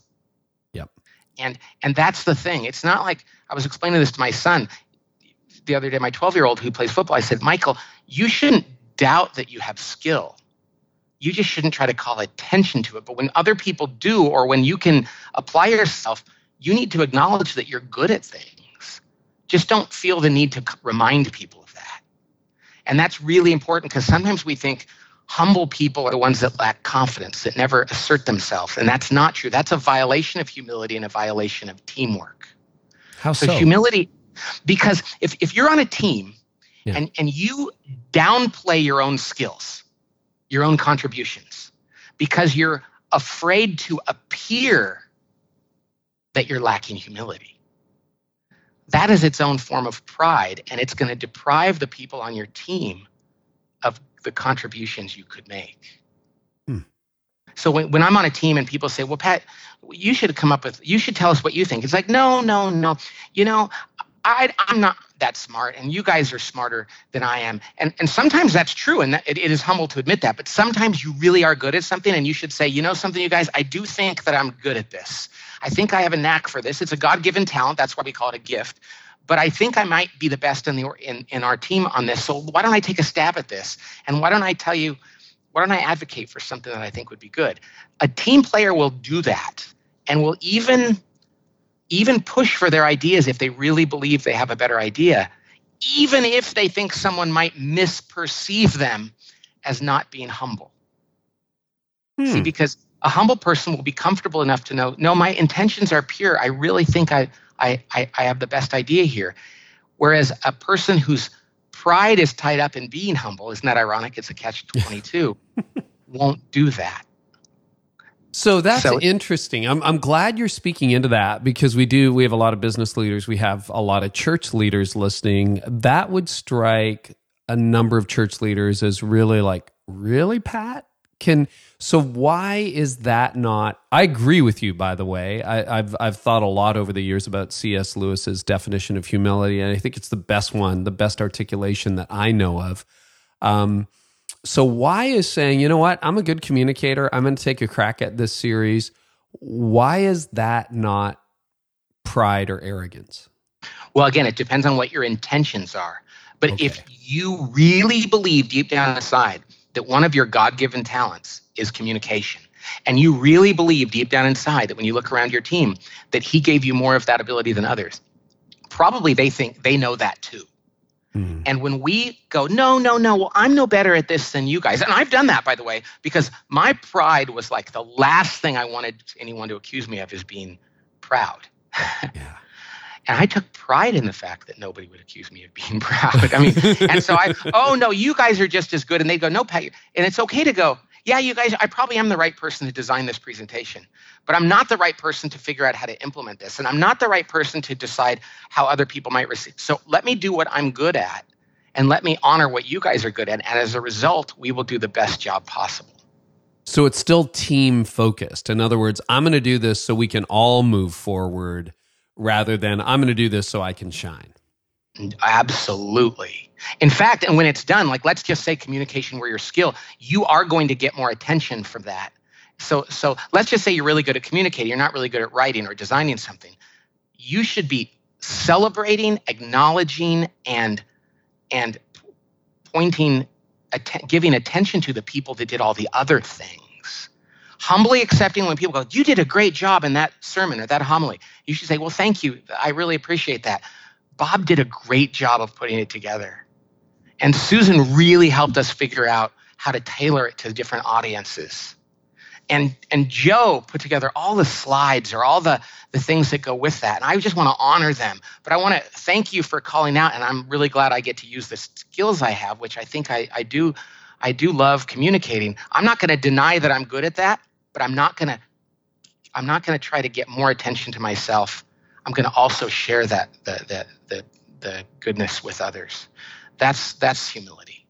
and and that's the thing. It's not like i was explaining this to my son the other day my 12 year old who plays football. I said michael you shouldn't doubt that you have skill. You just shouldn't try to call attention to it. But when other people do or when you can apply yourself you need to acknowledge that you're good at things. Just don't feel the need to remind people of that. And that's really important because sometimes we think humble people are the ones that lack confidence, that never assert themselves. And that's not true. That's a violation of humility and a violation of teamwork. How so? so humility, because if, if you're on a team yeah. and, and you downplay your own skills, your own contributions, because you're afraid to appear that you're lacking humility. That is its own form of pride, and it's going to deprive the people on your team of the contributions you could make. Hmm. So when, when I'm on a team and people say, well, Pat, you should come up with, you should tell us what you think. It's like, no, no, no. You know, I, I'm not that smart, and you guys are smarter than I am. And, and sometimes that's true, and that, it, it is humble to admit that. But sometimes you really are good at something, and you should say, you know something, you guys, I do think that I'm good at this. I think I have a knack for this. It's a God given talent. That's why we call it a gift but I think I might be the best in the in, in our team on this. So why don't I take a stab at this? And why don't I tell you, why don't I advocate for something that I think would be good? A team player will do that and will even even push for their ideas if they really believe they have a better idea, even if they think someone might misperceive them as not being humble. Hmm. See, because a humble person will be comfortable enough to know, no, my intentions are pure. I really think I, I, I, I have the best idea here. Whereas a person whose pride is tied up in being humble, isn't that ironic? It's a catch 22, won't do that. So that's so, interesting. I'm I'm glad you're speaking into that because we do we have a lot of business leaders, we have a lot of church leaders listening. That would strike a number of church leaders as really like, really Pat? Can so why is that not? I agree with you. By the way, I, have I've thought a lot over the years about C.S. Lewis's definition of humility, and I think it's the best one, the best articulation that I know of. Um, so why is saying, you know what, I'm a good communicator. I'm going to take a crack at this series. Why is that not pride or arrogance? Well, again, it depends on what your intentions are. But okay. if you really believe deep down inside that one of your God given talents is communication. And you really believe deep down inside that when you look around your team, that He gave you more of that ability than others. Probably they think they know that too. Mm. And when we go, no, no, no, well, I'm no better at this than you guys. And I've done that, by the way, because my pride was like the last thing I wanted anyone to accuse me of is being proud. yeah. And I took pride in the fact that nobody would accuse me of being proud. I mean, and so I, oh no, you guys are just as good. And they go, no, Pat, and it's okay to go, yeah, you guys, I probably am the right person to design this presentation, but I'm not the right person to figure out how to implement this. And I'm not the right person to decide how other people might receive. So let me do what I'm good at and let me honor what you guys are good at. And as a result, we will do the best job possible. So it's still team focused. In other words, I'm going to do this so we can all move forward rather than I'm going to do this so I can shine. Absolutely. In fact, and when it's done, like let's just say communication were your skill, you are going to get more attention from that. So so let's just say you're really good at communicating, you're not really good at writing or designing something. You should be celebrating, acknowledging and and pointing att- giving attention to the people that did all the other things. Humbly accepting when people go, "You did a great job in that sermon or that homily." You should say, "Well, thank you. I really appreciate that." Bob did a great job of putting it together. And Susan really helped us figure out how to tailor it to different audiences. And, and Joe put together all the slides or all the, the things that go with that. And I just want to honor them. But I want to thank you for calling out. And I'm really glad I get to use the skills I have, which I think I, I do I do love communicating. I'm not going to deny that I'm good at that, but I'm not going to I'm not going to try to get more attention to myself I'm going to also share that the, the the the goodness with others. That's that's humility.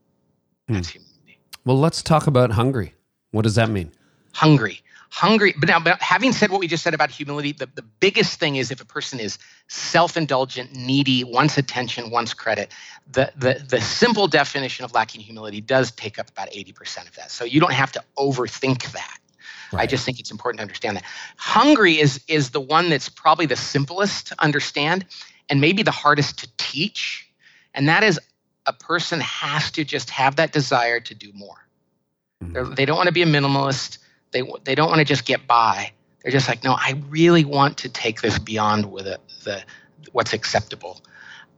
Hmm. That's humility. Well, let's talk about hungry. What does that mean? Hungry. Hungry. But now, but having said what we just said about humility, the, the biggest thing is if a person is self-indulgent, needy, wants attention, wants credit, the, the, the simple definition of lacking humility does take up about 80% of that. So you don't have to overthink that. Right. I just think it's important to understand that. Hungry is is the one that's probably the simplest to understand and maybe the hardest to teach. And that is a person has to just have that desire to do more. Mm-hmm. They don't want to be a minimalist. They they don't want to just get by. They're just like, no, I really want to take this beyond with it, the what's acceptable.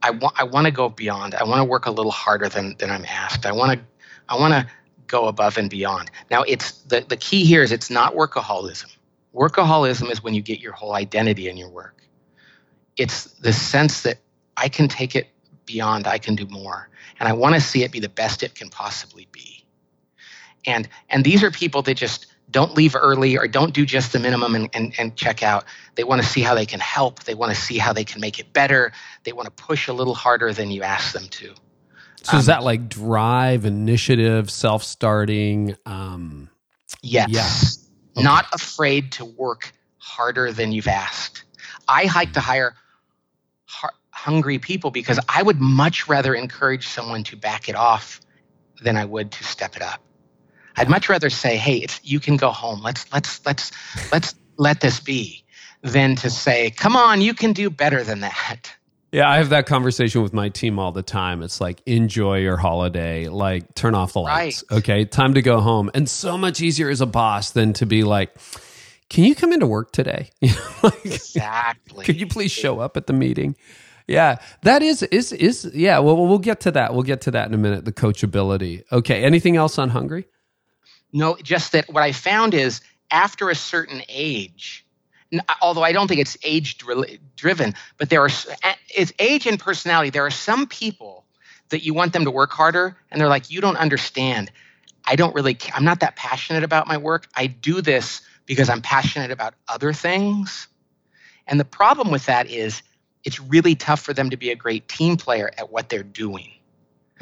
I want I want to go beyond. I want to work a little harder than than I'm asked. I want to I want to go above and beyond. Now, it's the, the key here is it's not workaholism. Workaholism is when you get your whole identity in your work. It's the sense that I can take it beyond, I can do more. And I want to see it be the best it can possibly be. And and these are people that just don't leave early or don't do just the minimum and, and, and check out. They want to see how they can help. They want to see how they can make it better. They want to push a little harder than you ask them to. So um, is that like drive, initiative, self starting? Um, yes. Yeah. Okay. Not afraid to work harder than you've asked. I like to hire hungry people because I would much rather encourage someone to back it off than I would to step it up. I'd much rather say, "Hey, it's, you can go home. Let's let's let's let's let this be," than to say, "Come on, you can do better than that." Yeah, I have that conversation with my team all the time. It's like, enjoy your holiday, like, turn off the lights. Right. Okay, time to go home. And so much easier as a boss than to be like, can you come into work today? like, exactly. Could you please show up at the meeting? Yeah, that is is is yeah. Well, we'll get to that. We'll get to that in a minute. The coachability. Okay. Anything else on hungry? No, just that what I found is after a certain age, although I don't think it's age driven, but there are it's age and personality. There are some people that you want them to work harder, and they're like, you don't understand. I don't really. I'm not that passionate about my work. I do this because I'm passionate about other things. And the problem with that is it's really tough for them to be a great team player at what they're doing.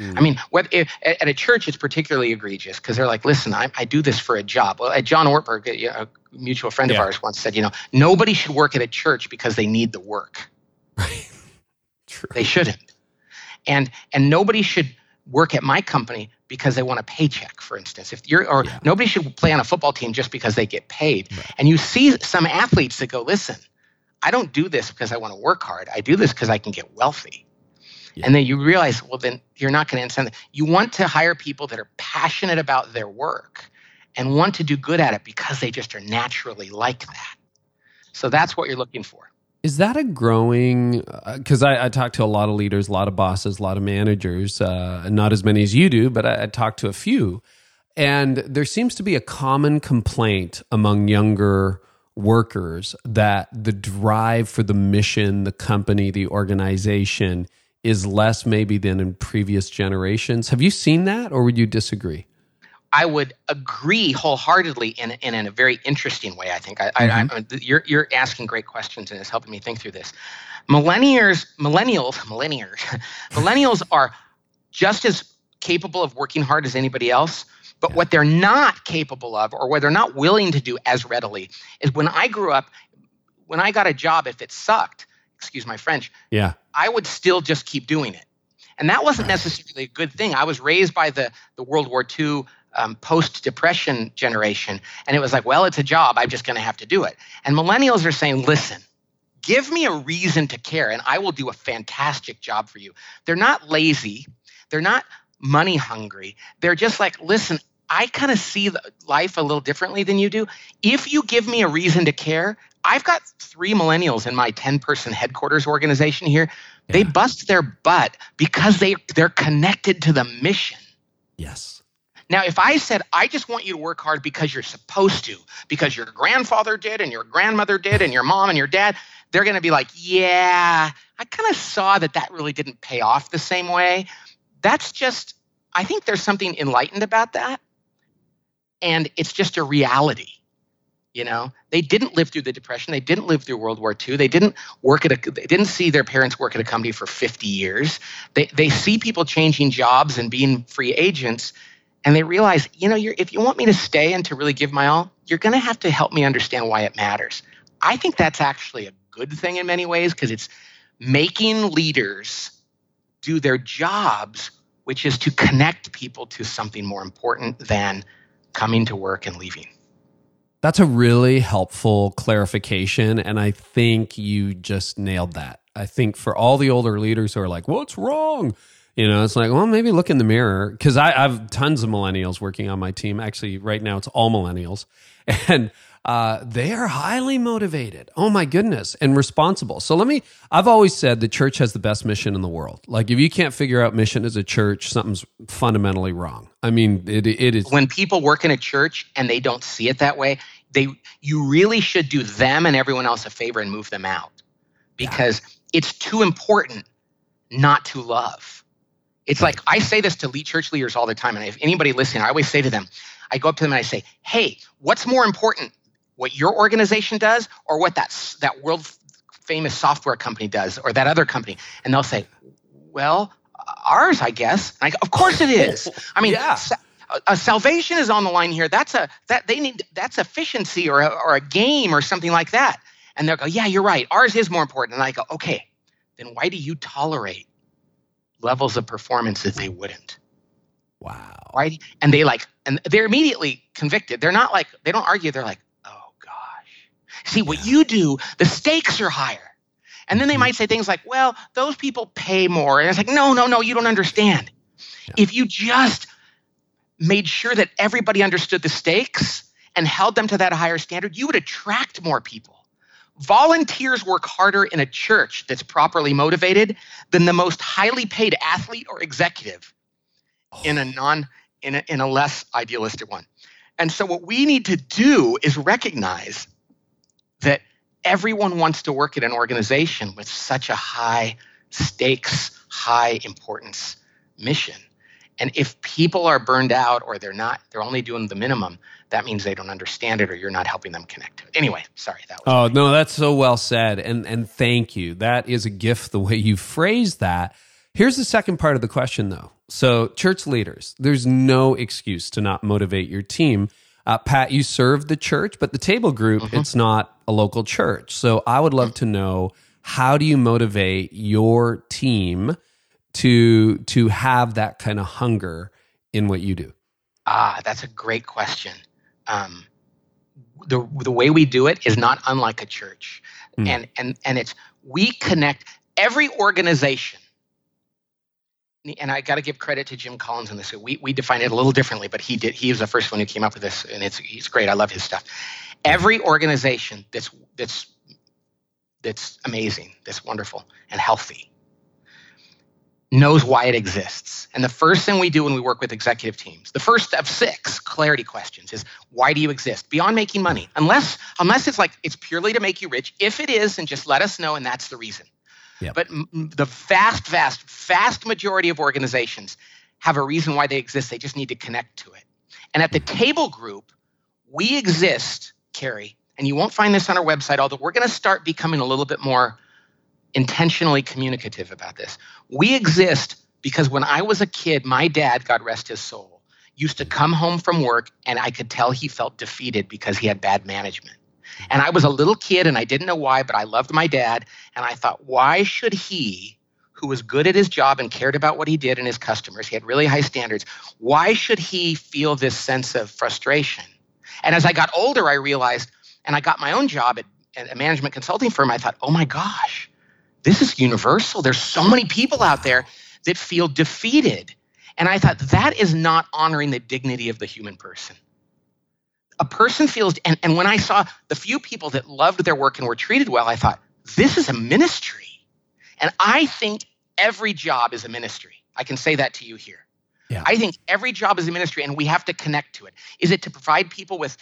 Mm. I mean, what, if, at a church, it's particularly egregious because they're like, listen, I, I, do this for a job. Well, at John Ortberg, a, mutual friend yeah. of ours, once said, you know, nobody should work at a church because they need the work. Right. True. They shouldn't. And and nobody should work at my company because they want a paycheck, for instance. If you're or yeah. nobody should play on a football team just because they get paid. Right. And you see some athletes that go, listen, I don't do this because I want to work hard. I do this because I can get wealthy. Yeah. And then you realize, well, then you're not going to incent. You want to hire people that are passionate about their work and want to do good at it because they just are naturally like that. So that's what you're looking for. Is that a growing? Because uh, I, I talk to a lot of leaders, a lot of bosses, a lot of managers, uh, not as many as you do, but I, I talk to a few. And there seems to be a common complaint among younger workers that the drive for the mission, the company, the organization is less maybe than in previous generations. Have you seen that or would you disagree? I would agree wholeheartedly in, in, in a very interesting way. I think I, mm-hmm. I, I, you're, you're asking great questions and it's helping me think through this. Millennials, millennials, millennials, millennials are just as capable of working hard as anybody else. But yeah. what they're not capable of, or what they're not willing to do as readily, is when I grew up, when I got a job, if it sucked, excuse my French, yeah, I would still just keep doing it. And that wasn't necessarily a good thing. I was raised by the, the World War II um, post depression generation. And it was like, well, it's a job. I'm just going to have to do it. And millennials are saying, listen, give me a reason to care, and I will do a fantastic job for you. They're not lazy, they're not money hungry. They're just like, listen, I kind of see life a little differently than you do. If you give me a reason to care, I've got three millennials in my 10 person headquarters organization here. Yeah. They bust their butt because they, they're connected to the mission. Yes. Now, if I said, I just want you to work hard because you're supposed to, because your grandfather did and your grandmother did and your mom and your dad, they're going to be like, yeah, I kind of saw that that really didn't pay off the same way. That's just, I think there's something enlightened about that. And it's just a reality. You know, they didn't live through the depression. They didn't live through World War II. They didn't work at a. They didn't see their parents work at a company for 50 years. They they see people changing jobs and being free agents, and they realize, you know, if you want me to stay and to really give my all, you're going to have to help me understand why it matters. I think that's actually a good thing in many ways because it's making leaders do their jobs, which is to connect people to something more important than coming to work and leaving. That's a really helpful clarification. And I think you just nailed that. I think for all the older leaders who are like, what's wrong? You know, it's like, well, maybe look in the mirror. Cause I, I have tons of millennials working on my team. Actually, right now it's all millennials. And uh, they are highly motivated. Oh my goodness, and responsible. So let me. I've always said the church has the best mission in the world. Like if you can't figure out mission as a church, something's fundamentally wrong. I mean, it it is. When people work in a church and they don't see it that way, they you really should do them and everyone else a favor and move them out because yeah. it's too important not to love. It's like I say this to lead church leaders all the time, and if anybody listening, I always say to them, I go up to them and I say, "Hey, what's more important, what your organization does or what that, that world famous software company does or that other company. And they'll say, well, ours, I guess. I, of course it is. I mean, yeah. sa- a salvation is on the line here. That's a that they need that's efficiency or a, or a game or something like that. And they'll go, yeah, you're right. Ours is more important. And I go, okay, then why do you tolerate levels of performance that they wouldn't? Wow. Right? And they like, and they're immediately convicted. They're not like, they don't argue. They're like, See, what you do, the stakes are higher. And then they mm-hmm. might say things like, well, those people pay more. And it's like, no, no, no, you don't understand. Yeah. If you just made sure that everybody understood the stakes and held them to that higher standard, you would attract more people. Volunteers work harder in a church that's properly motivated than the most highly paid athlete or executive oh. in a non in a, in a less idealistic one. And so what we need to do is recognize that everyone wants to work at an organization with such a high stakes, high importance mission. And if people are burned out or they're not, they're only doing the minimum, that means they don't understand it or you're not helping them connect to it. Anyway, sorry that was Oh, no, that's so well said. And and thank you. That is a gift the way you phrased that. Here's the second part of the question though. So, church leaders, there's no excuse to not motivate your team uh, Pat, you serve the church, but the table group, mm-hmm. it's not a local church. So I would love to know how do you motivate your team to to have that kind of hunger in what you do? Ah, that's a great question. Um, the the way we do it is not unlike a church, mm. and and and it's we connect every organization and I got to give credit to Jim Collins on this. We, we define it a little differently, but he did. He was the first one who came up with this, and it's he's great. I love his stuff. Every organization that's that's that's amazing, that's wonderful and healthy, knows why it exists. And the first thing we do when we work with executive teams, the first of six clarity questions is why do you exist? Beyond making money. Unless unless it's like it's purely to make you rich. If it is, then just let us know and that's the reason. Yep. But m- the vast vast vast majority of organizations have a reason why they exist. They just need to connect to it. And at the table group, we exist, Carey, and you won't find this on our website, although we're going to start becoming a little bit more intentionally communicative about this. We exist because when I was a kid, my dad, God rest his soul, used to come home from work and I could tell he felt defeated because he had bad management. And I was a little kid and I didn't know why, but I loved my dad. And I thought, why should he, who was good at his job and cared about what he did and his customers, he had really high standards, why should he feel this sense of frustration? And as I got older, I realized, and I got my own job at, at a management consulting firm, I thought, oh my gosh, this is universal. There's so many people out there that feel defeated. And I thought that is not honoring the dignity of the human person. A person feels, and, and when I saw the few people that loved their work and were treated well, I thought, this is a ministry. And I think every job is a ministry. I can say that to you here. Yeah. I think every job is a ministry and we have to connect to it. Is it to provide people with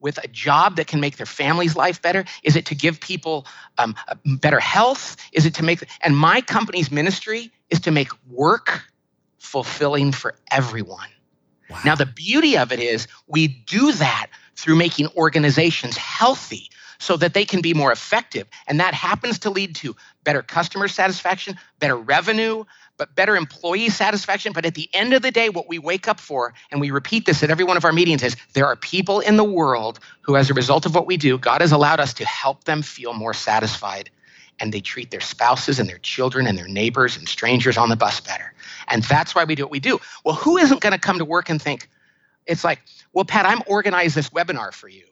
with a job that can make their family's life better? Is it to give people um, better health? Is it to make, and my company's ministry is to make work fulfilling for everyone. Wow. Now, the beauty of it is we do that through making organizations healthy so that they can be more effective. And that happens to lead to better customer satisfaction, better revenue, but better employee satisfaction. But at the end of the day, what we wake up for, and we repeat this at every one of our meetings, is there are people in the world who, as a result of what we do, God has allowed us to help them feel more satisfied. And they treat their spouses and their children and their neighbors and strangers on the bus better. And that's why we do what we do. Well, who isn't going to come to work and think, it's like, well, Pat, I'm organized this webinar for you.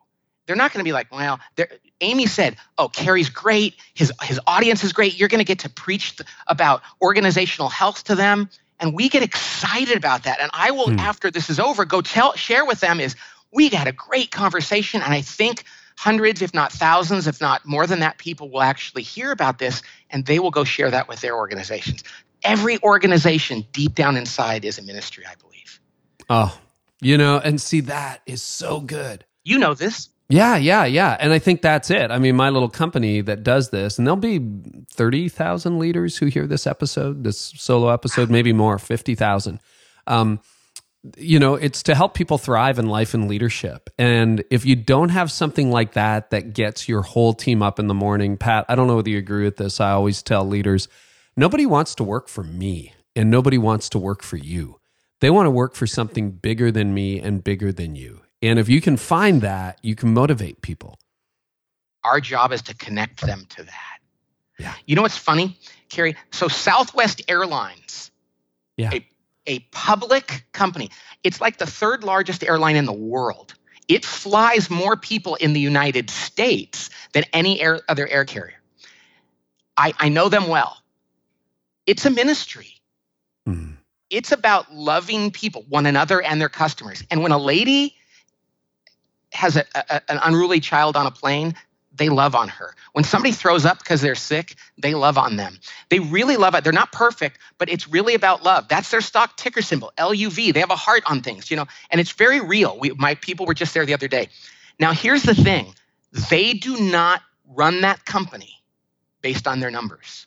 They're not going to be like, well, Amy said, oh, Carey's great. His, his audience is great. You're going to get to preach th- about organizational health to them. And we get excited about that. And I will, hmm. after this is over, go tell, share with them is we had a great conversation. And I think hundreds, if not thousands, if not more than that, people will actually hear about this and they will go share that with their organizations. Every organization deep down inside is a ministry, I believe. Oh, you know, and see, that is so good. You know this. Yeah, yeah, yeah. And I think that's it. I mean, my little company that does this, and there'll be 30,000 leaders who hear this episode, this solo episode, maybe more, 50,000. Um, you know, it's to help people thrive in life and leadership. And if you don't have something like that that gets your whole team up in the morning, Pat, I don't know whether you agree with this. I always tell leaders nobody wants to work for me and nobody wants to work for you. They want to work for something bigger than me and bigger than you. And if you can find that, you can motivate people. Our job is to connect them to that. Yeah. You know what's funny, Carey? So Southwest Airlines, yeah. a, a public company, it's like the third largest airline in the world. It flies more people in the United States than any air, other air carrier. I, I know them well. It's a ministry. Mm. It's about loving people, one another, and their customers. And when a lady has a, a, an unruly child on a plane, they love on her. When somebody throws up because they're sick, they love on them. They really love it. They're not perfect, but it's really about love. That's their stock ticker symbol, LUV. They have a heart on things, you know, and it's very real. We, my people were just there the other day. Now, here's the thing they do not run that company based on their numbers.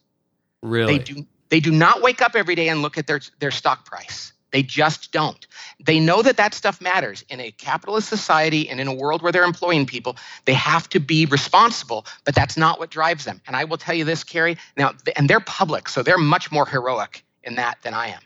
Really? They do, they do not wake up every day and look at their, their stock price. They just don't. They know that that stuff matters. In a capitalist society and in a world where they're employing people, they have to be responsible, but that's not what drives them. And I will tell you this, Carey, now, and they're public, so they're much more heroic in that than I am.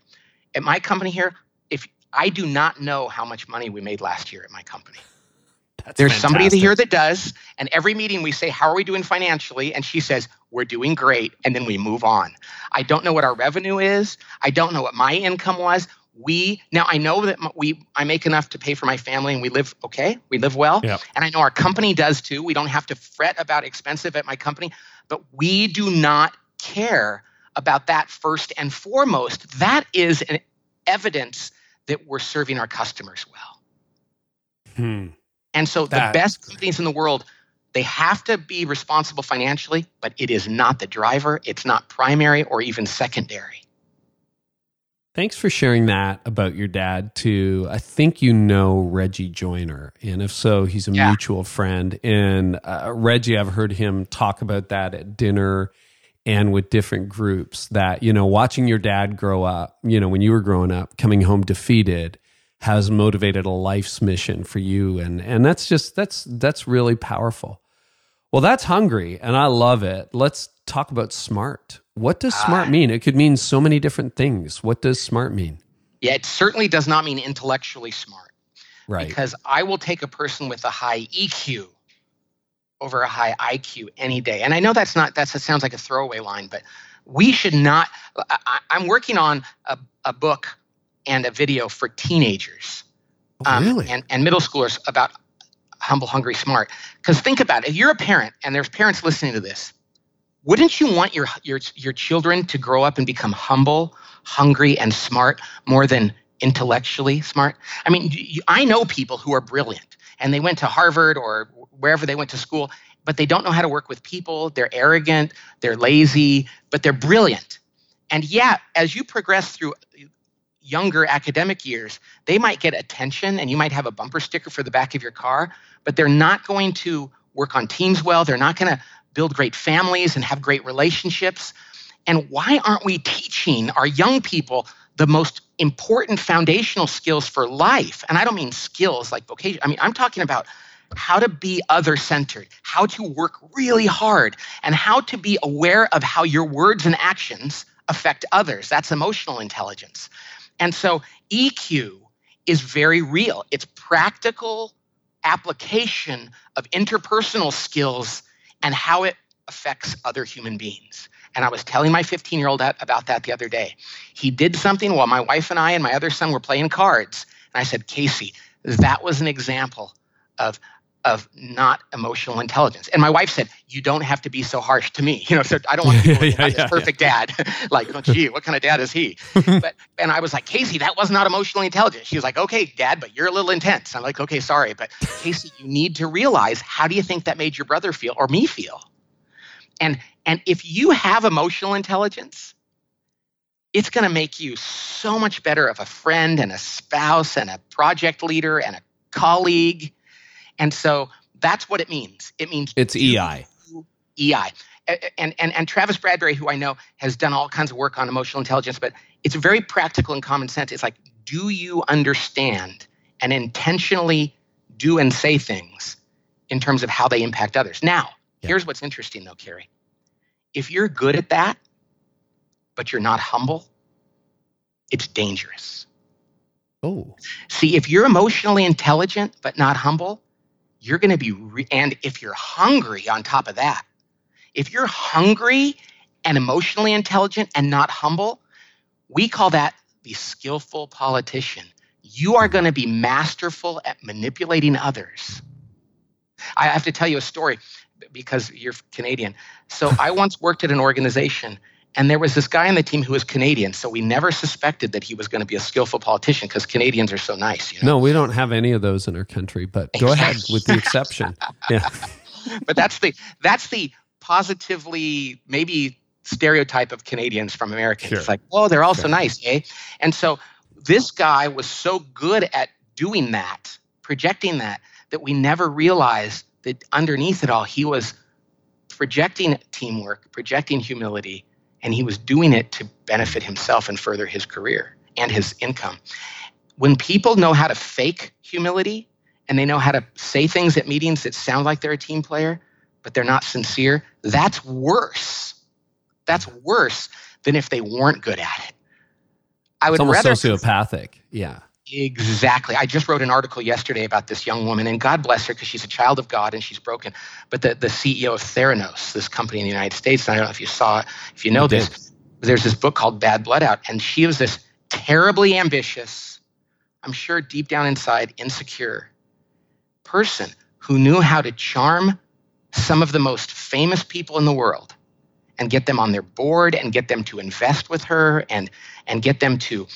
At my company here, if I do not know how much money we made last year at my company. That's There's fantastic. somebody here that does, and every meeting we say, How are we doing financially? And she says, We're doing great. And then we move on. I don't know what our revenue is. I don't know what my income was we now i know that we i make enough to pay for my family and we live okay we live well. Yep. and i know our company does too. We don't have to fret about expensive at my company but we do not care about that first and foremost. That is an evidence that we're serving our customers well. Hmm. and so that, the best companies in the world they have to be responsible financially but it is not the driver. It's not primary or even secondary Thanks for sharing that about your dad too. I think you know Reggie Joiner, and if so, he's a yeah. mutual friend. And uh, Reggie, I've heard him talk about that at dinner and with different groups. That you know, watching your dad grow up, you know, when you were growing up, coming home defeated, has motivated a life's mission for you, and and that's just that's that's really powerful. Well, that's hungry, and I love it. Let's talk about smart. What does smart uh, mean? It could mean so many different things. What does smart mean? Yeah, it certainly does not mean intellectually smart. Right. Because I will take a person with a high EQ over a high IQ any day. And I know that's not that's that sounds like a throwaway line, but we should not. I, am working on a, a book and a video for teenagers oh, um, really? and, and middle schoolers about humble, hungry, smart. Because think about it. If you're a parent and there's parents listening to this, wouldn't you want your your your children to grow up and become humble, hungry, and smart more than intellectually smart? I mean, you, I know people who are brilliant and they went to Harvard or wherever they went to school, but they don't know how to work with people. They're arrogant, they're lazy, but they're brilliant. And yeah, as you progress through younger academic years, they might get attention and you might have a bumper sticker for the back of your car, but they're not going to work on teams well. They're not going to build great families and have great relationships. And why aren't we teaching our young people the most important foundational skills for life? And I don't mean skills like vocation. I mean, I'm talking about how to be other centered, how to work really hard, and how to be aware of how your words and actions affect others. That's emotional intelligence. And so EQ is very real. It's practical application of interpersonal skills and how it affects other human beings. And I was telling my 15 year old about that the other day. He did something while my wife and I and my other son were playing cards. And I said, Casey, that was an example of of not emotional intelligence. And my wife said, "You don't have to be so harsh to me." You know, so I don't want to be yeah, yeah, perfect yeah. dad. like, oh, gee, what kind of dad is he? but and I was like, Casey, that was not emotionally intelligent. She was like, "Okay, dad, but you're a little intense." I'm like, "Okay, sorry, but Casey, you need to realize how do you think that made your brother feel or me feel?" And and if you have emotional intelligence, it's going to make you so much better of a friend and a spouse and a project leader and a colleague and so that's what it means. It means it's EI. EI. And, and, and Travis Bradberry, who I know has done all kinds of work on emotional intelligence, but it's very practical and common sense. It's like, do you understand and intentionally do and say things in terms of how they impact others? Now, yeah. here's what's interesting though, Carey. If you're good at that, but you're not humble, it's dangerous. Oh. See, if you're emotionally intelligent but not humble, you're going to be, re- and if you're hungry on top of that, if you're hungry and emotionally intelligent and not humble, we call that the skillful politician. You are going to be masterful at manipulating others. I have to tell you a story because you're Canadian. So I once worked at an organization and there was this guy on the team who was Canadian, so we never suspected that he was going to be a skillful politician because Canadians are so nice. You know? No, we don't have any of those in our country, but go ahead with the exception. Yeah. but that's the that's the positively maybe stereotype of Canadians from Americans. Sure. It's like, oh, they're all so nice, eh? And so this guy was so good at doing that, projecting that, that we never realized that underneath it all, he was projecting teamwork, projecting humility, and he was doing it to benefit himself and further his career and his income. When people know how to fake humility and they know how to say things at meetings that sound like they're a team player, but they're not sincere, that's worse. That's worse than if they weren't good at it. I would it's almost rather sociopathic. Yeah. Exactly. I just wrote an article yesterday about this young woman, and God bless her because she's a child of God and she's broken. But the, the CEO of Theranos, this company in the United States, I don't know if you saw it, if you know this, there's this book called Bad Blood Out, and she was this terribly ambitious, I'm sure deep down inside, insecure person who knew how to charm some of the most famous people in the world and get them on their board and get them to invest with her and, and get them to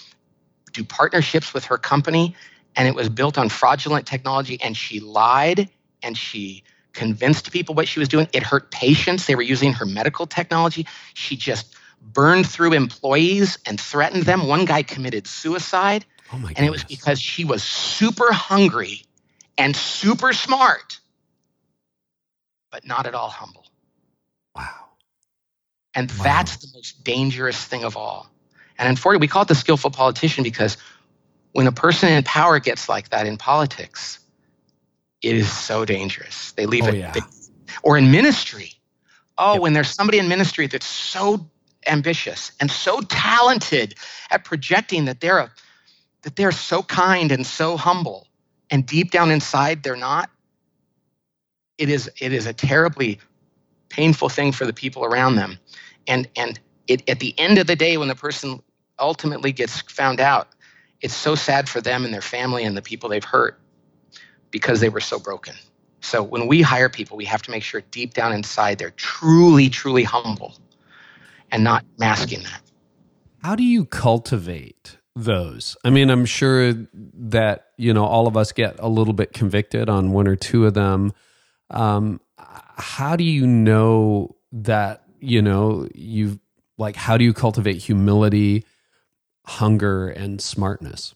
do partnerships with her company, and it was built on fraudulent technology. And she lied and she convinced people what she was doing. It hurt patients. They were using her medical technology. She just burned through employees and threatened them. One guy committed suicide. Oh my and it was because she was super hungry and super smart, but not at all humble. Wow. And Wow. that's the most dangerous thing of all. And unfortunately, we call it the skillful politician because when a person in power gets like that in politics, it is so dangerous. They leave Oh, it. yeah. they- or in ministry. Oh, Yep. when there's somebody in ministry that's so ambitious and so talented at projecting that they're a, that they're so kind and so humble, and deep down inside they're not. It is it is a terribly painful thing for the people around them, and and it at the end of the day when the person ultimately gets found out, it's so sad for them and their family and the people they've hurt because they were so broken. So when we hire people, we have to make sure deep down inside they're truly, truly humble and not masking that. How do you cultivate those? I mean, I'm sure that, you know, all of us get a little bit convicted on one or two of them. Um, how do you know that, you know, you've like, how do you cultivate humility, hunger, and smartness?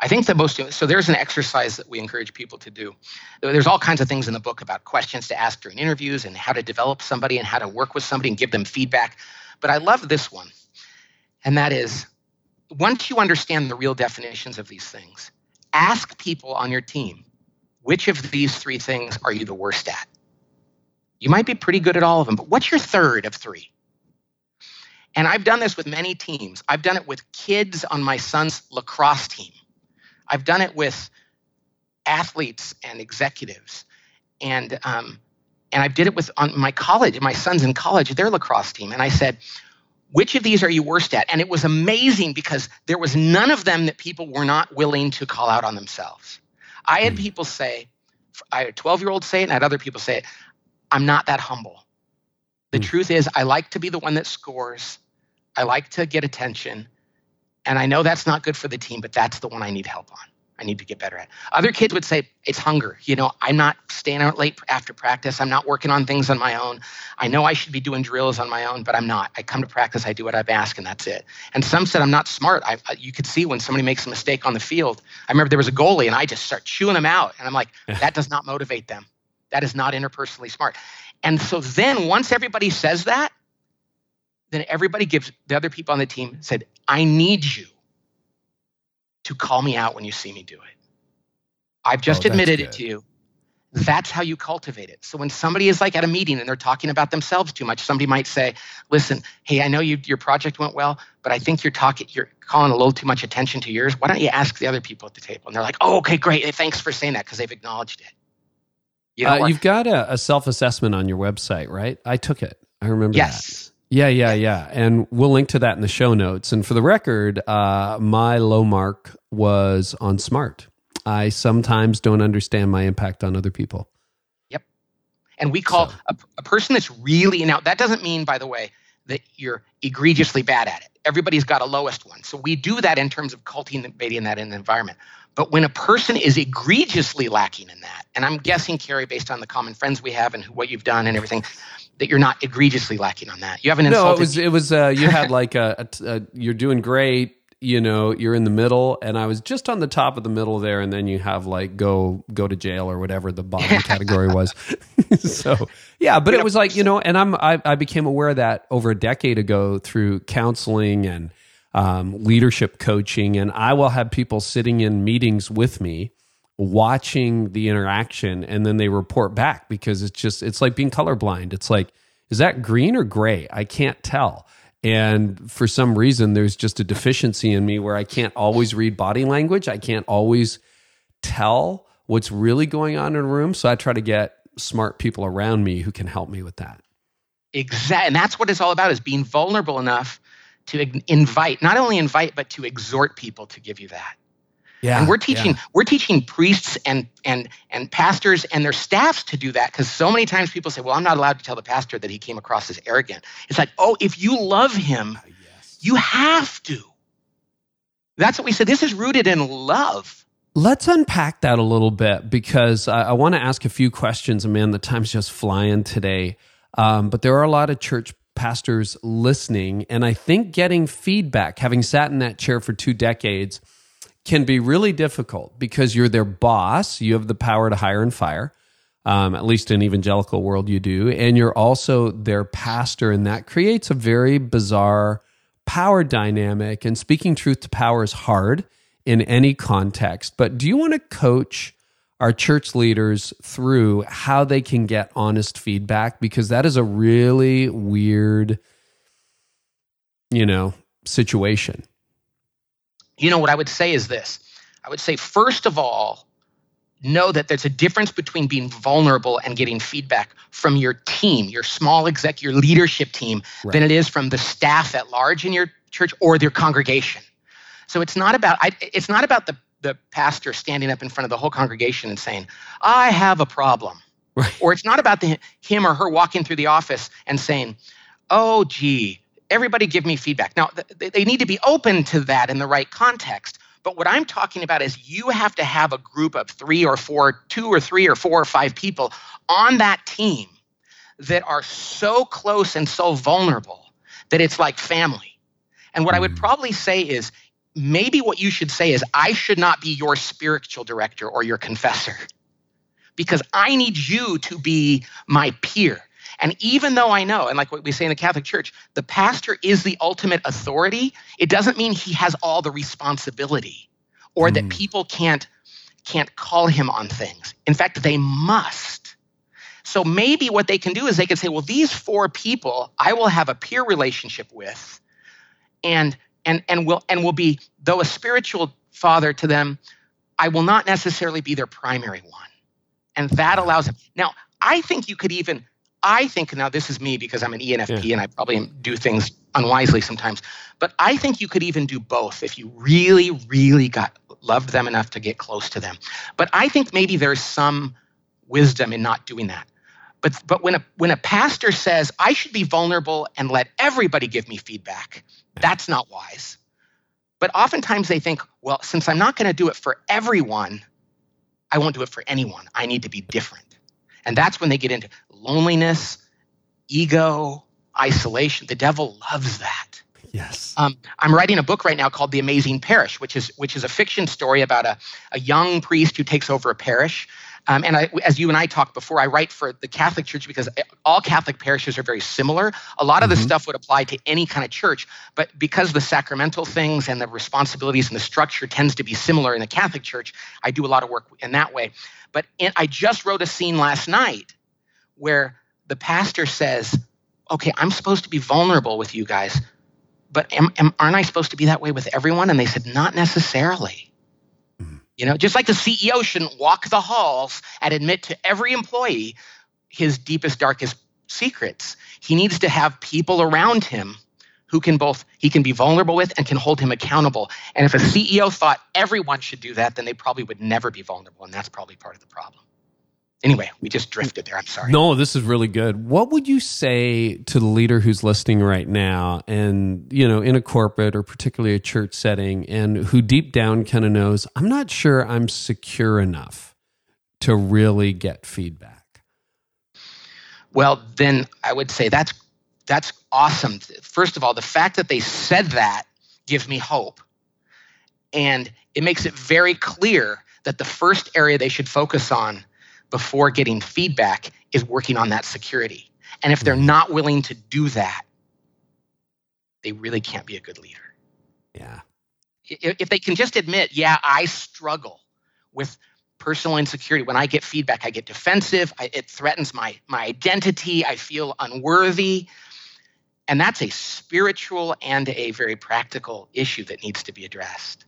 I think the most so there's an exercise that we encourage people to do. There's all kinds of things in the book about questions to ask during interviews and how to develop somebody and how to work with somebody and give them feedback. But I love this one. And that is once you understand the real definitions of these things, ask people on your team, which of these three things are you the worst at? You might be pretty good at all of them, but what's your third of three? And I've done this with many teams. I've done it with kids on my son's lacrosse team. I've done it with athletes and executives, and um, and I did it with on my college. My son's in college, their lacrosse team, and I said, "Which of these are you worst at?" And it was amazing because there was none of them that people were not willing to call out on themselves. I had Hmm. people say, I had a 12 year old say it, and I had other people say it. I'm not that humble. The Hmm. truth is, I like to be the one that scores. I like to get attention. And I know that's not good for the team, but that's the one I need help on. I need to get better at. Other kids would say, it's hunger. You know, I'm not staying out late after practice. I'm not working on things on my own. I know I should be doing drills on my own, but I'm not. I come to practice, I do what I've asked, and that's it. And some said, I'm not smart. I, I- you could see when somebody makes a mistake on the field. I remember there was a goalie, and I just start chewing them out. And I'm like, that does not motivate them. That is not interpersonally smart. And so then once everybody says that, then everybody gives the other people on the team said, I need you to call me out when you see me do it. I've just Oh, admitted good. it to you. That's how you cultivate it. So when somebody is like at a meeting and they're talking about themselves too much, somebody might say, "Listen, hey, I know you, your project went well, but I think you're talking, you're calling a little too much attention to yours. Why don't you ask the other people at the table?" And they're like, "Oh, okay, great. Thanks for saying that because they've acknowledged it." You know, uh, you've got a, a self assessment on your website, right? I took it. I remember that. yes. Yeah, yeah, yeah. And we'll link to that in the show notes. And for the record, uh, my low mark was on smart. I sometimes don't understand my impact on other people. Yep. And we call So- a, a person that's really now that doesn't mean, by the way, that you're egregiously bad at it. Everybody's got a lowest one. So we do that in terms of cultivating that in the environment. But when a person is egregiously lacking in that, and I'm guessing, Carey, based on the common friends we have and who, what you've done and everything, that you're not egregiously lacking on that. You haven't insulted. No, it was it was uh, you had like a, a, a you're doing great. You know, you're in the middle, and I was just on the top of the middle there, and then you have like go go to jail or whatever the bottom category was. so yeah, but it was like you know, and I'm I, I became aware of that over a decade ago through counseling and um, leadership coaching, and I will have people sitting in meetings with me watching the interaction and then they report back because it's just it's like being colorblind. It's like is that green or gray? I can't tell. And for some reason there's just a deficiency in me where i can't always read body language. I can't always tell what's really going on in a room. So i try to get smart people around me who can help me with that. Exactly. And that's what it's all about is being vulnerable enough to invite, not only invite, but to exhort people to give you that. yeah and we're teaching we're teaching priests and and and pastors and their staffs to do that because so many times people say well i'm not allowed to tell the pastor that he came across as arrogant it's like oh if you love him yes. you have to that's what we said this is rooted in love Let's unpack that a little bit because I, I want to ask a few questions. And man, the time's just flying today. Um, but there are a lot of church pastors listening. And I think getting feedback, having sat in that chair for two decades, can be really difficult because you're their boss. You have the power to hire and fire. Um, at least in evangelical world, you do, and you're also their pastor, and that creates a very bizarre power dynamic. And speaking truth to power is hard in any context. But do you want to coach our church leaders through how they can get honest feedback? Because that is a really weird, you know, situation. You know, what I would say is this I would say, first of all, know that there's a difference between being vulnerable and getting feedback from your team, your small exec, your leadership team, right. than it is from the staff at large in your church or their congregation. So it's not about I, it's not about the the pastor standing up in front of the whole congregation and saying, "I have a problem," right. or it's not about the, him or her walking through the office and saying, "Oh, gee, everybody give me feedback." Now th- they need to be open to that in the right context. But what I'm talking about is you have to have a group of three or four, two or three or four or five people on that team that are so close and so vulnerable that it's like family. And what I would mm. probably say is maybe what you should say is, I should not be your spiritual director or your confessor because I need you to be my peer. And even though I know, and like what we say in the Catholic Church, the pastor is the ultimate authority, it doesn't mean he has all the responsibility or mm. that people can't can't call him on things. In fact, they must. So maybe what they can do is they can say, well, these four people I will have a peer relationship with, and and and will and will be though a spiritual father to them i will not necessarily be their primary one. And that allows them. Now i think you could even i think now this is me because i'm an enfp yeah. and i probably do things unwisely sometimes but i think you could even do both if you really really got loved them enough to get close to them. But i think maybe there's some wisdom in not doing that. But but when a when a pastor says i should be vulnerable and let everybody give me feedback that's not wise. But oftentimes they think, well, since I'm not going to do it for everyone, I won't do it for anyone. I need to be different. And that's when they get into loneliness, ego, isolation. The devil loves that. Yes. Um, I'm writing a book right now called The Amazing Parish, which is which is a fiction story about a, a young priest who takes over a parish um, and I, as you and I talked before, I write for the Catholic Church because all Catholic parishes are very similar. A lot of mm-hmm. the stuff would apply to any kind of church, but because the sacramental things and the responsibilities and the structure tends to be similar in the Catholic Church, I do a lot of work in that way. But in, I just wrote a scene last night where the pastor says, "Okay, I'm supposed to be vulnerable with you guys, but am, am, aren't I supposed to be that way with everyone?" And they said, "Not necessarily." You know, just like the CEO shouldn't walk the halls and admit to every employee his deepest, darkest secrets. He needs to have people around him who can both he can be vulnerable with and can hold him accountable. And if a CEO thought everyone should do that, then they probably would never be vulnerable, and that's probably part of the problem anyway, we just drifted there. I'm sorry. No, this is really good. What would you say to the leader who's listening right now and, you know, in a corporate or particularly a church setting and who deep down kind of knows, I'm not sure I'm secure enough to really get feedback? Well, then I would say that's that's awesome. First of all, the fact that they said that gives me hope. And it makes it very clear that the first area they should focus on before getting feedback is working on that security. And if they're mm-hmm. not willing to do that, they really can't be a good leader. Yeah. If they can just admit, yeah, I struggle with personal insecurity. When I get feedback, I get defensive. I, it threatens my, my identity. I feel unworthy. And that's a spiritual and a very practical issue that needs to be addressed.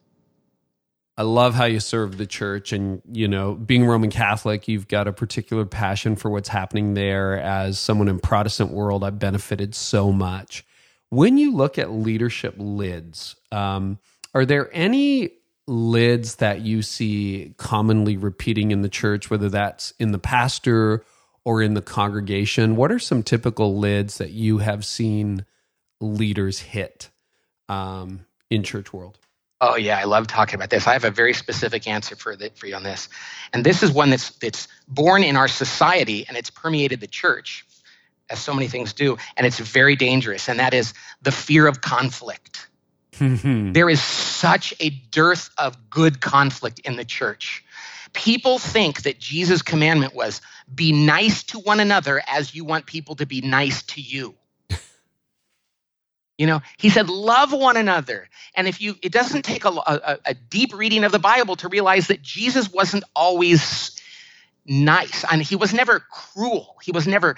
I love how you serve the church and you know being Roman Catholic you've got a particular passion for what's happening there as someone in Protestant world. I've benefited so much. When you look at leadership lids um, are there any lids that you see commonly repeating in the church whether that's in the pastor or in the congregation? What are some typical lids that you have seen leaders hit um, in church world Oh yeah, I love talking about this. I have a very specific answer for the, for you on this, and this is one that's that's born in our society and it's permeated the church. as so many things do, and it's very dangerous, and that is the fear of conflict. Mm-hmm. there is such a dearth of good conflict in the church. People think that Jesus' commandment was be nice to one another as you want people to be nice to you. You know, he said, love one another. And if you, it doesn't take a, a, a, deep reading of the Bible to realize that Jesus wasn't always nice. and he was never cruel. He was never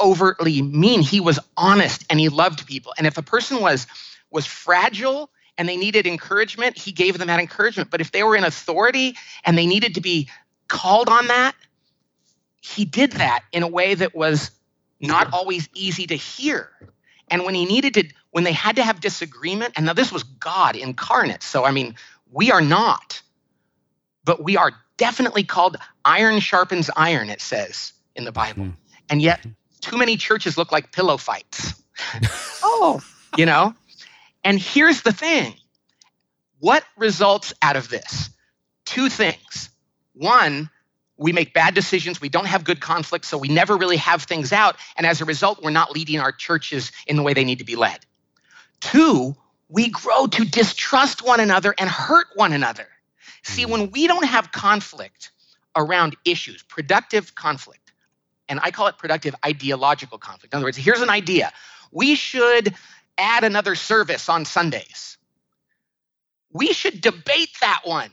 overtly mean. He was honest and he loved people. And if a person was was fragile and they needed encouragement, he gave them that encouragement. But if they were in authority and they needed to be called on that, he did that in a way that was not always easy to hear. And when he needed to, when they had to have disagreement, and now this was God incarnate. So, I mean, we are not, but we are definitely called iron sharpens iron, it says in the Bible. Mm-hmm. And yet, too many churches look like pillow fights. oh, you know? And here's the thing what results out of this? Two things. One, we make bad decisions. We don't have good conflict, so we never really have things out. And as a result, we're not leading our churches in the way they need to be led. Two, we grow to distrust one another and hurt one another. See, mm. when we don't have conflict around issues, productive conflict, and I call it productive ideological conflict. In other words, here's an idea we should add another service on Sundays. We should debate that one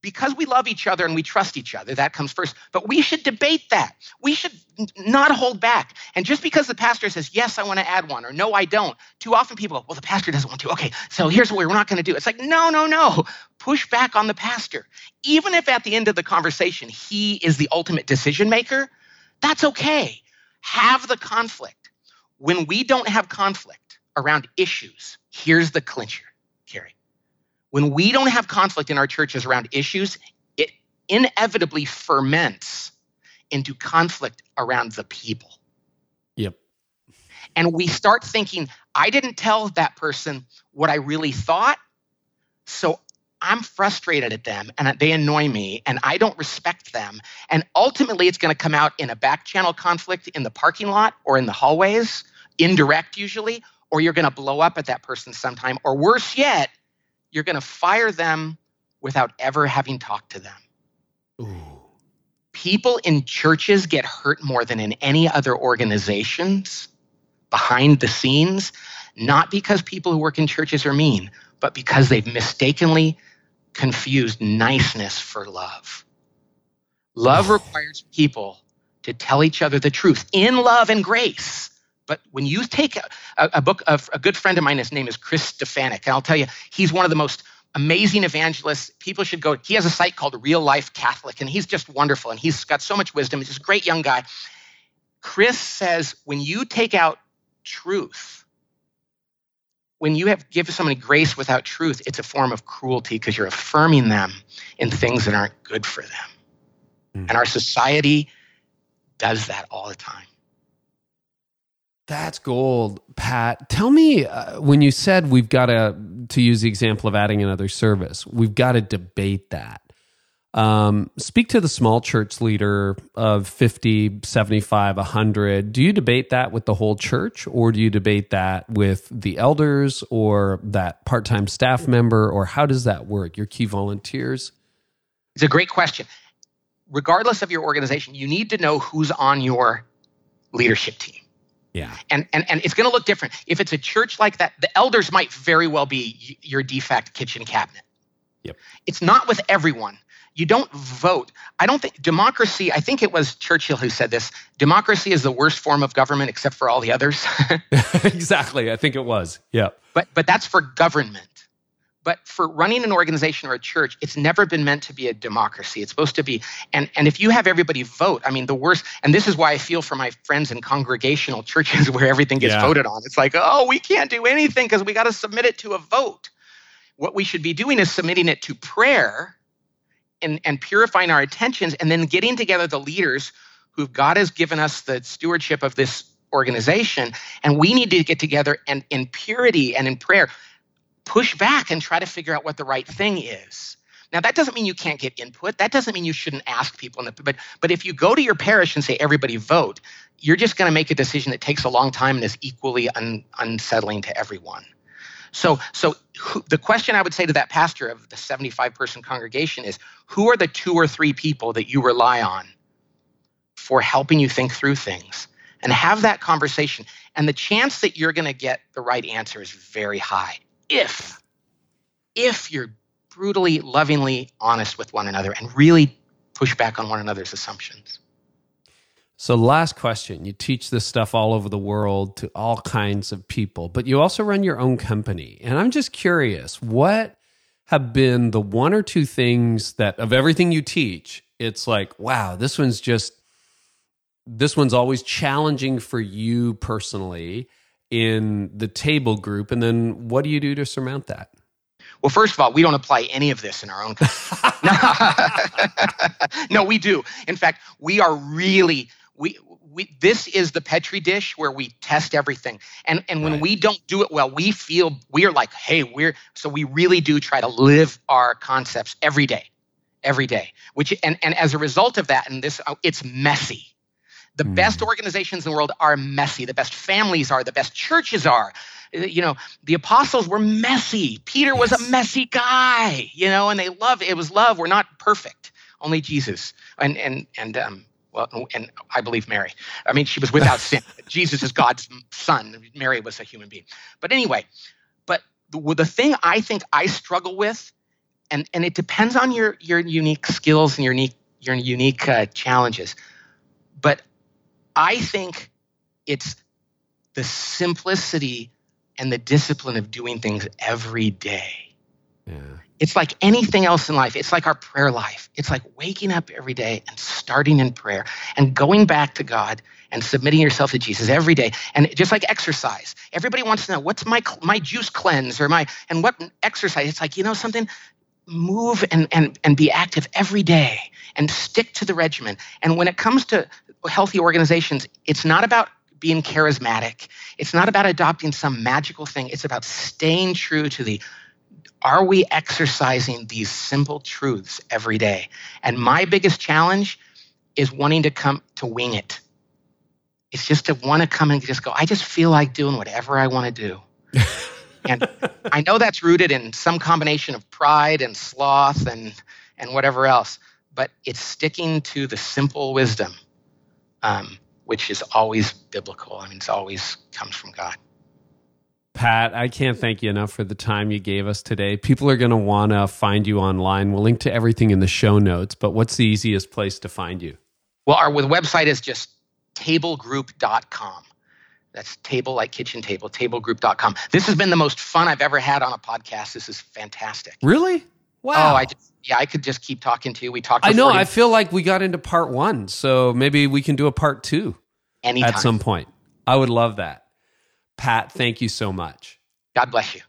because we love each other and we trust each other, that comes first. But we should debate that. We should not hold back. And just because the pastor says, yes, I want to add one, or no, I don't, too often people go, well, the pastor doesn't want to. Okay, so here's what we're not going to do. It's like, no, no, no. Push back on the pastor. Even if at the end of the conversation, he is the ultimate decision maker, that's okay. Have the conflict. When we don't have conflict around issues, here's the clincher, when we don't have conflict in our churches around issues, it inevitably ferments into conflict around the people. Yep. And we start thinking, I didn't tell that person what I really thought. So I'm frustrated at them and they annoy me and I don't respect them. And ultimately, it's going to come out in a back channel conflict in the parking lot or in the hallways, indirect usually, or you're going to blow up at that person sometime. Or worse yet, you're going to fire them without ever having talked to them. Ooh. People in churches get hurt more than in any other organizations behind the scenes, not because people who work in churches are mean, but because they've mistakenly confused niceness for love. Love requires people to tell each other the truth in love and grace. But when you take a, a book of a good friend of mine, his name is Chris Stefanick, and I'll tell you, he's one of the most amazing evangelists. People should go. He has a site called Real Life Catholic, and he's just wonderful. And he's got so much wisdom. He's a great young guy. Chris says when you take out truth, when you have give somebody grace without truth, it's a form of cruelty because you're affirming them in things that aren't good for them. Mm. And our society does that all the time. That's gold, Pat. Tell me uh, when you said we've got to to use the example of adding another service, we've got to debate that. Um, speak to the small church leader of 50, 75, 100. Do you debate that with the whole church or do you debate that with the elders or that part-time staff member or how does that work? Your key volunteers? It's a great question. Regardless of your organization, you need to know who's on your leadership team yeah. And and and it's going to look different. If it's a church like that, the elders might very well be your de facto kitchen cabinet. Yep. It's not with everyone. You don't vote. I don't think democracy, I think it was Churchill who said this. Democracy is the worst form of government except for all the others. exactly. I think it was. Yeah. But but that's for government. But for running an organization or a church, it's never been meant to be a democracy. It's supposed to be, and, and if you have everybody vote, I mean, the worst, and this is why I feel for my friends in congregational churches where everything gets yeah. voted on. It's like, oh, we can't do anything because we got to submit it to a vote. What we should be doing is submitting it to prayer and, and purifying our attentions and then getting together the leaders who God has given us the stewardship of this organization. And we need to get together and in purity and in prayer push back and try to figure out what the right thing is. Now that doesn't mean you can't get input. That doesn't mean you shouldn't ask people. The, but but if you go to your parish and say everybody vote, you're just going to make a decision that takes a long time and is equally un, unsettling to everyone. So so who, the question I would say to that pastor of the 75 person congregation is who are the two or three people that you rely on for helping you think through things and have that conversation and the chance that you're going to get the right answer is very high if if you're brutally, lovingly honest with one another and really push back on one another's assumptions. So, last question. You teach this stuff all over the world to all kinds of people, but you also run your own company. And I'm just curious what have been the one or two things that, of everything you teach, it's like, wow, this one's just, this one's always challenging for you personally in the table group. And then what do you do to surmount that? Well, first of all, we don't apply any of this in our own no, we do. In fact, we are really we we this is the petri dish where we test everything. And and when right. we don't do it well, we feel we're like, "Hey, we're so we really do try to live our concepts every day. Every day." Which and and as a result of that and this uh, it's messy. The mm. best organizations in the world are messy. The best families are, the best churches are you know, the apostles were messy. Peter was a messy guy, you know, and they love it was love. We're not perfect. Only Jesus and and and um well, and I believe Mary. I mean, she was without sin. Jesus is God's son. Mary was a human being. But anyway, but the, the thing I think I struggle with, and and it depends on your your unique skills and your unique your unique uh, challenges, but I think it's the simplicity and the discipline of doing things every day. Yeah. It's like anything else in life. It's like our prayer life. It's like waking up every day and starting in prayer and going back to God and submitting yourself to Jesus every day. And just like exercise, everybody wants to know what's my my juice cleanse or my and what exercise. It's like you know something. Move and and and be active every day and stick to the regimen. And when it comes to healthy organizations, it's not about being charismatic. It's not about adopting some magical thing. It's about staying true to the are we exercising these simple truths every day? And my biggest challenge is wanting to come to wing it. It's just to want to come and just go, I just feel like doing whatever I want to do. and I know that's rooted in some combination of pride and sloth and, and whatever else, but it's sticking to the simple wisdom. Um, which is always biblical. I mean, it's always comes from God. Pat, I can't thank you enough for the time you gave us today. People are going to want to find you online. We'll link to everything in the show notes, but what's the easiest place to find you? Well, our website is just tablegroup.com. That's table like kitchen table, tablegroup.com. This has been the most fun I've ever had on a podcast. This is fantastic. Really? Oh, wow. Oh, I just, yeah, I could just keep talking to you. We talked. I know. 40. I feel like we got into part one, so maybe we can do a part two Anytime. at some point. I would love that. Pat, thank you so much. God bless you.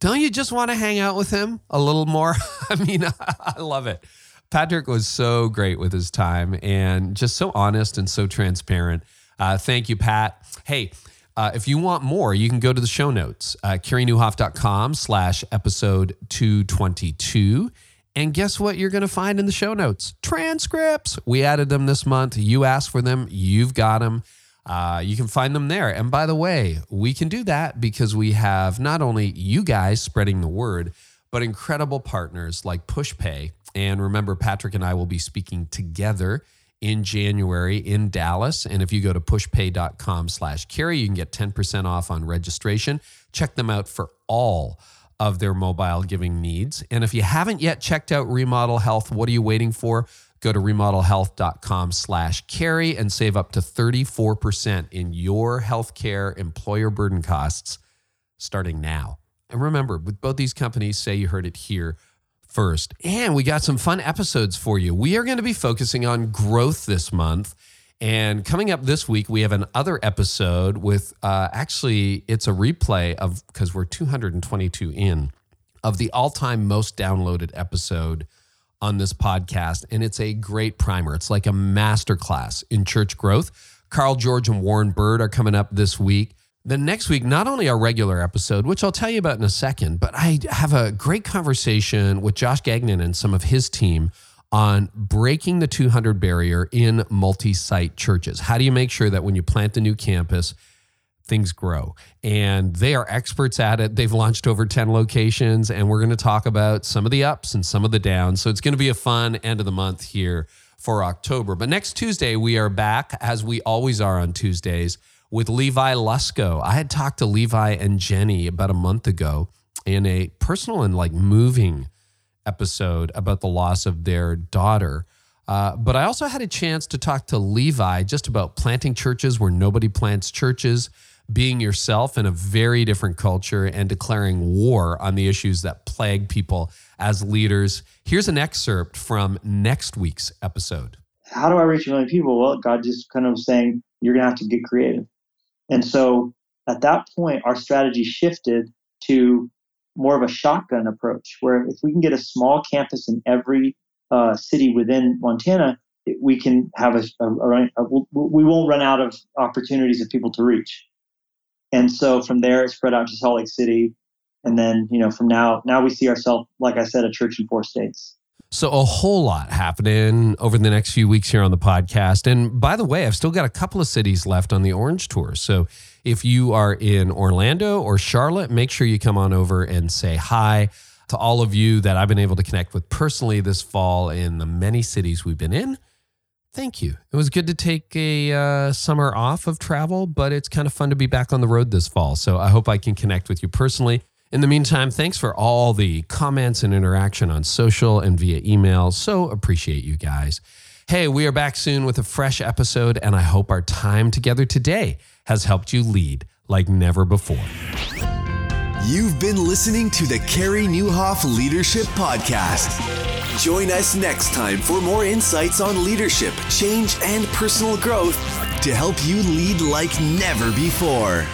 Don't you just want to hang out with him a little more? I mean, I love it. Patrick was so great with his time and just so honest and so transparent. Uh, thank you, Pat. Hey, uh, if you want more, you can go to the show notes, uh, careynieuwhof.com slash episode 222. And guess what you're going to find in the show notes? Transcripts. We added them this month. You asked for them, you've got them. Uh, you can find them there. And by the way, we can do that because we have not only you guys spreading the word, but incredible partners like PushPay. And remember, Patrick and I will be speaking together in January in Dallas. And if you go to pushpay.com slash carey, you can get 10% off on registration. Check them out for all of their mobile giving needs. And if you haven't yet checked out Remodel Health, what are you waiting for? Go to remodelhealth.com slash carey and save up to 34% in your healthcare employer burden costs starting now. And remember, with both these companies, say you heard it here first. And we got some fun episodes for you. We are going to be focusing on growth this month. And coming up this week, we have another episode with uh, actually, it's a replay of because we're 222 in of the all time most downloaded episode on this podcast. And it's a great primer. It's like a masterclass in church growth. Carl George and Warren Bird are coming up this week. Then next week, not only our regular episode, which I'll tell you about in a second, but I have a great conversation with Josh Gagnon and some of his team on breaking the 200 barrier in multi site churches. How do you make sure that when you plant a new campus, things grow? And they are experts at it. They've launched over 10 locations, and we're going to talk about some of the ups and some of the downs. So it's going to be a fun end of the month here for October. But next Tuesday, we are back, as we always are on Tuesdays, with Levi Lusko. I had talked to Levi and Jenny about a month ago in a personal and like moving episode about the loss of their daughter. Uh, but I also had a chance to talk to Levi just about planting churches where nobody plants churches, being yourself in a very different culture, and declaring war on the issues that plague people as leaders. Here's an excerpt from next week's episode. How do I reach a million people? Well, God just kind of saying, you're going to have to get creative. And so at that point, our strategy shifted to more of a shotgun approach, where if we can get a small campus in every uh, city within Montana, we can have a, a, a, a, we won't run out of opportunities of people to reach. And so from there, it spread out to Salt Lake City, and then you know from now now we see ourselves, like I said, a church in four states. So, a whole lot happening over the next few weeks here on the podcast. And by the way, I've still got a couple of cities left on the Orange Tour. So, if you are in Orlando or Charlotte, make sure you come on over and say hi to all of you that I've been able to connect with personally this fall in the many cities we've been in. Thank you. It was good to take a uh, summer off of travel, but it's kind of fun to be back on the road this fall. So, I hope I can connect with you personally. In the meantime, thanks for all the comments and interaction on social and via email. So appreciate you guys. Hey, we are back soon with a fresh episode, and I hope our time together today has helped you lead like never before. You've been listening to the Carey Nieuwhof Leadership Podcast. Join us next time for more insights on leadership, change, and personal growth to help you lead like never before.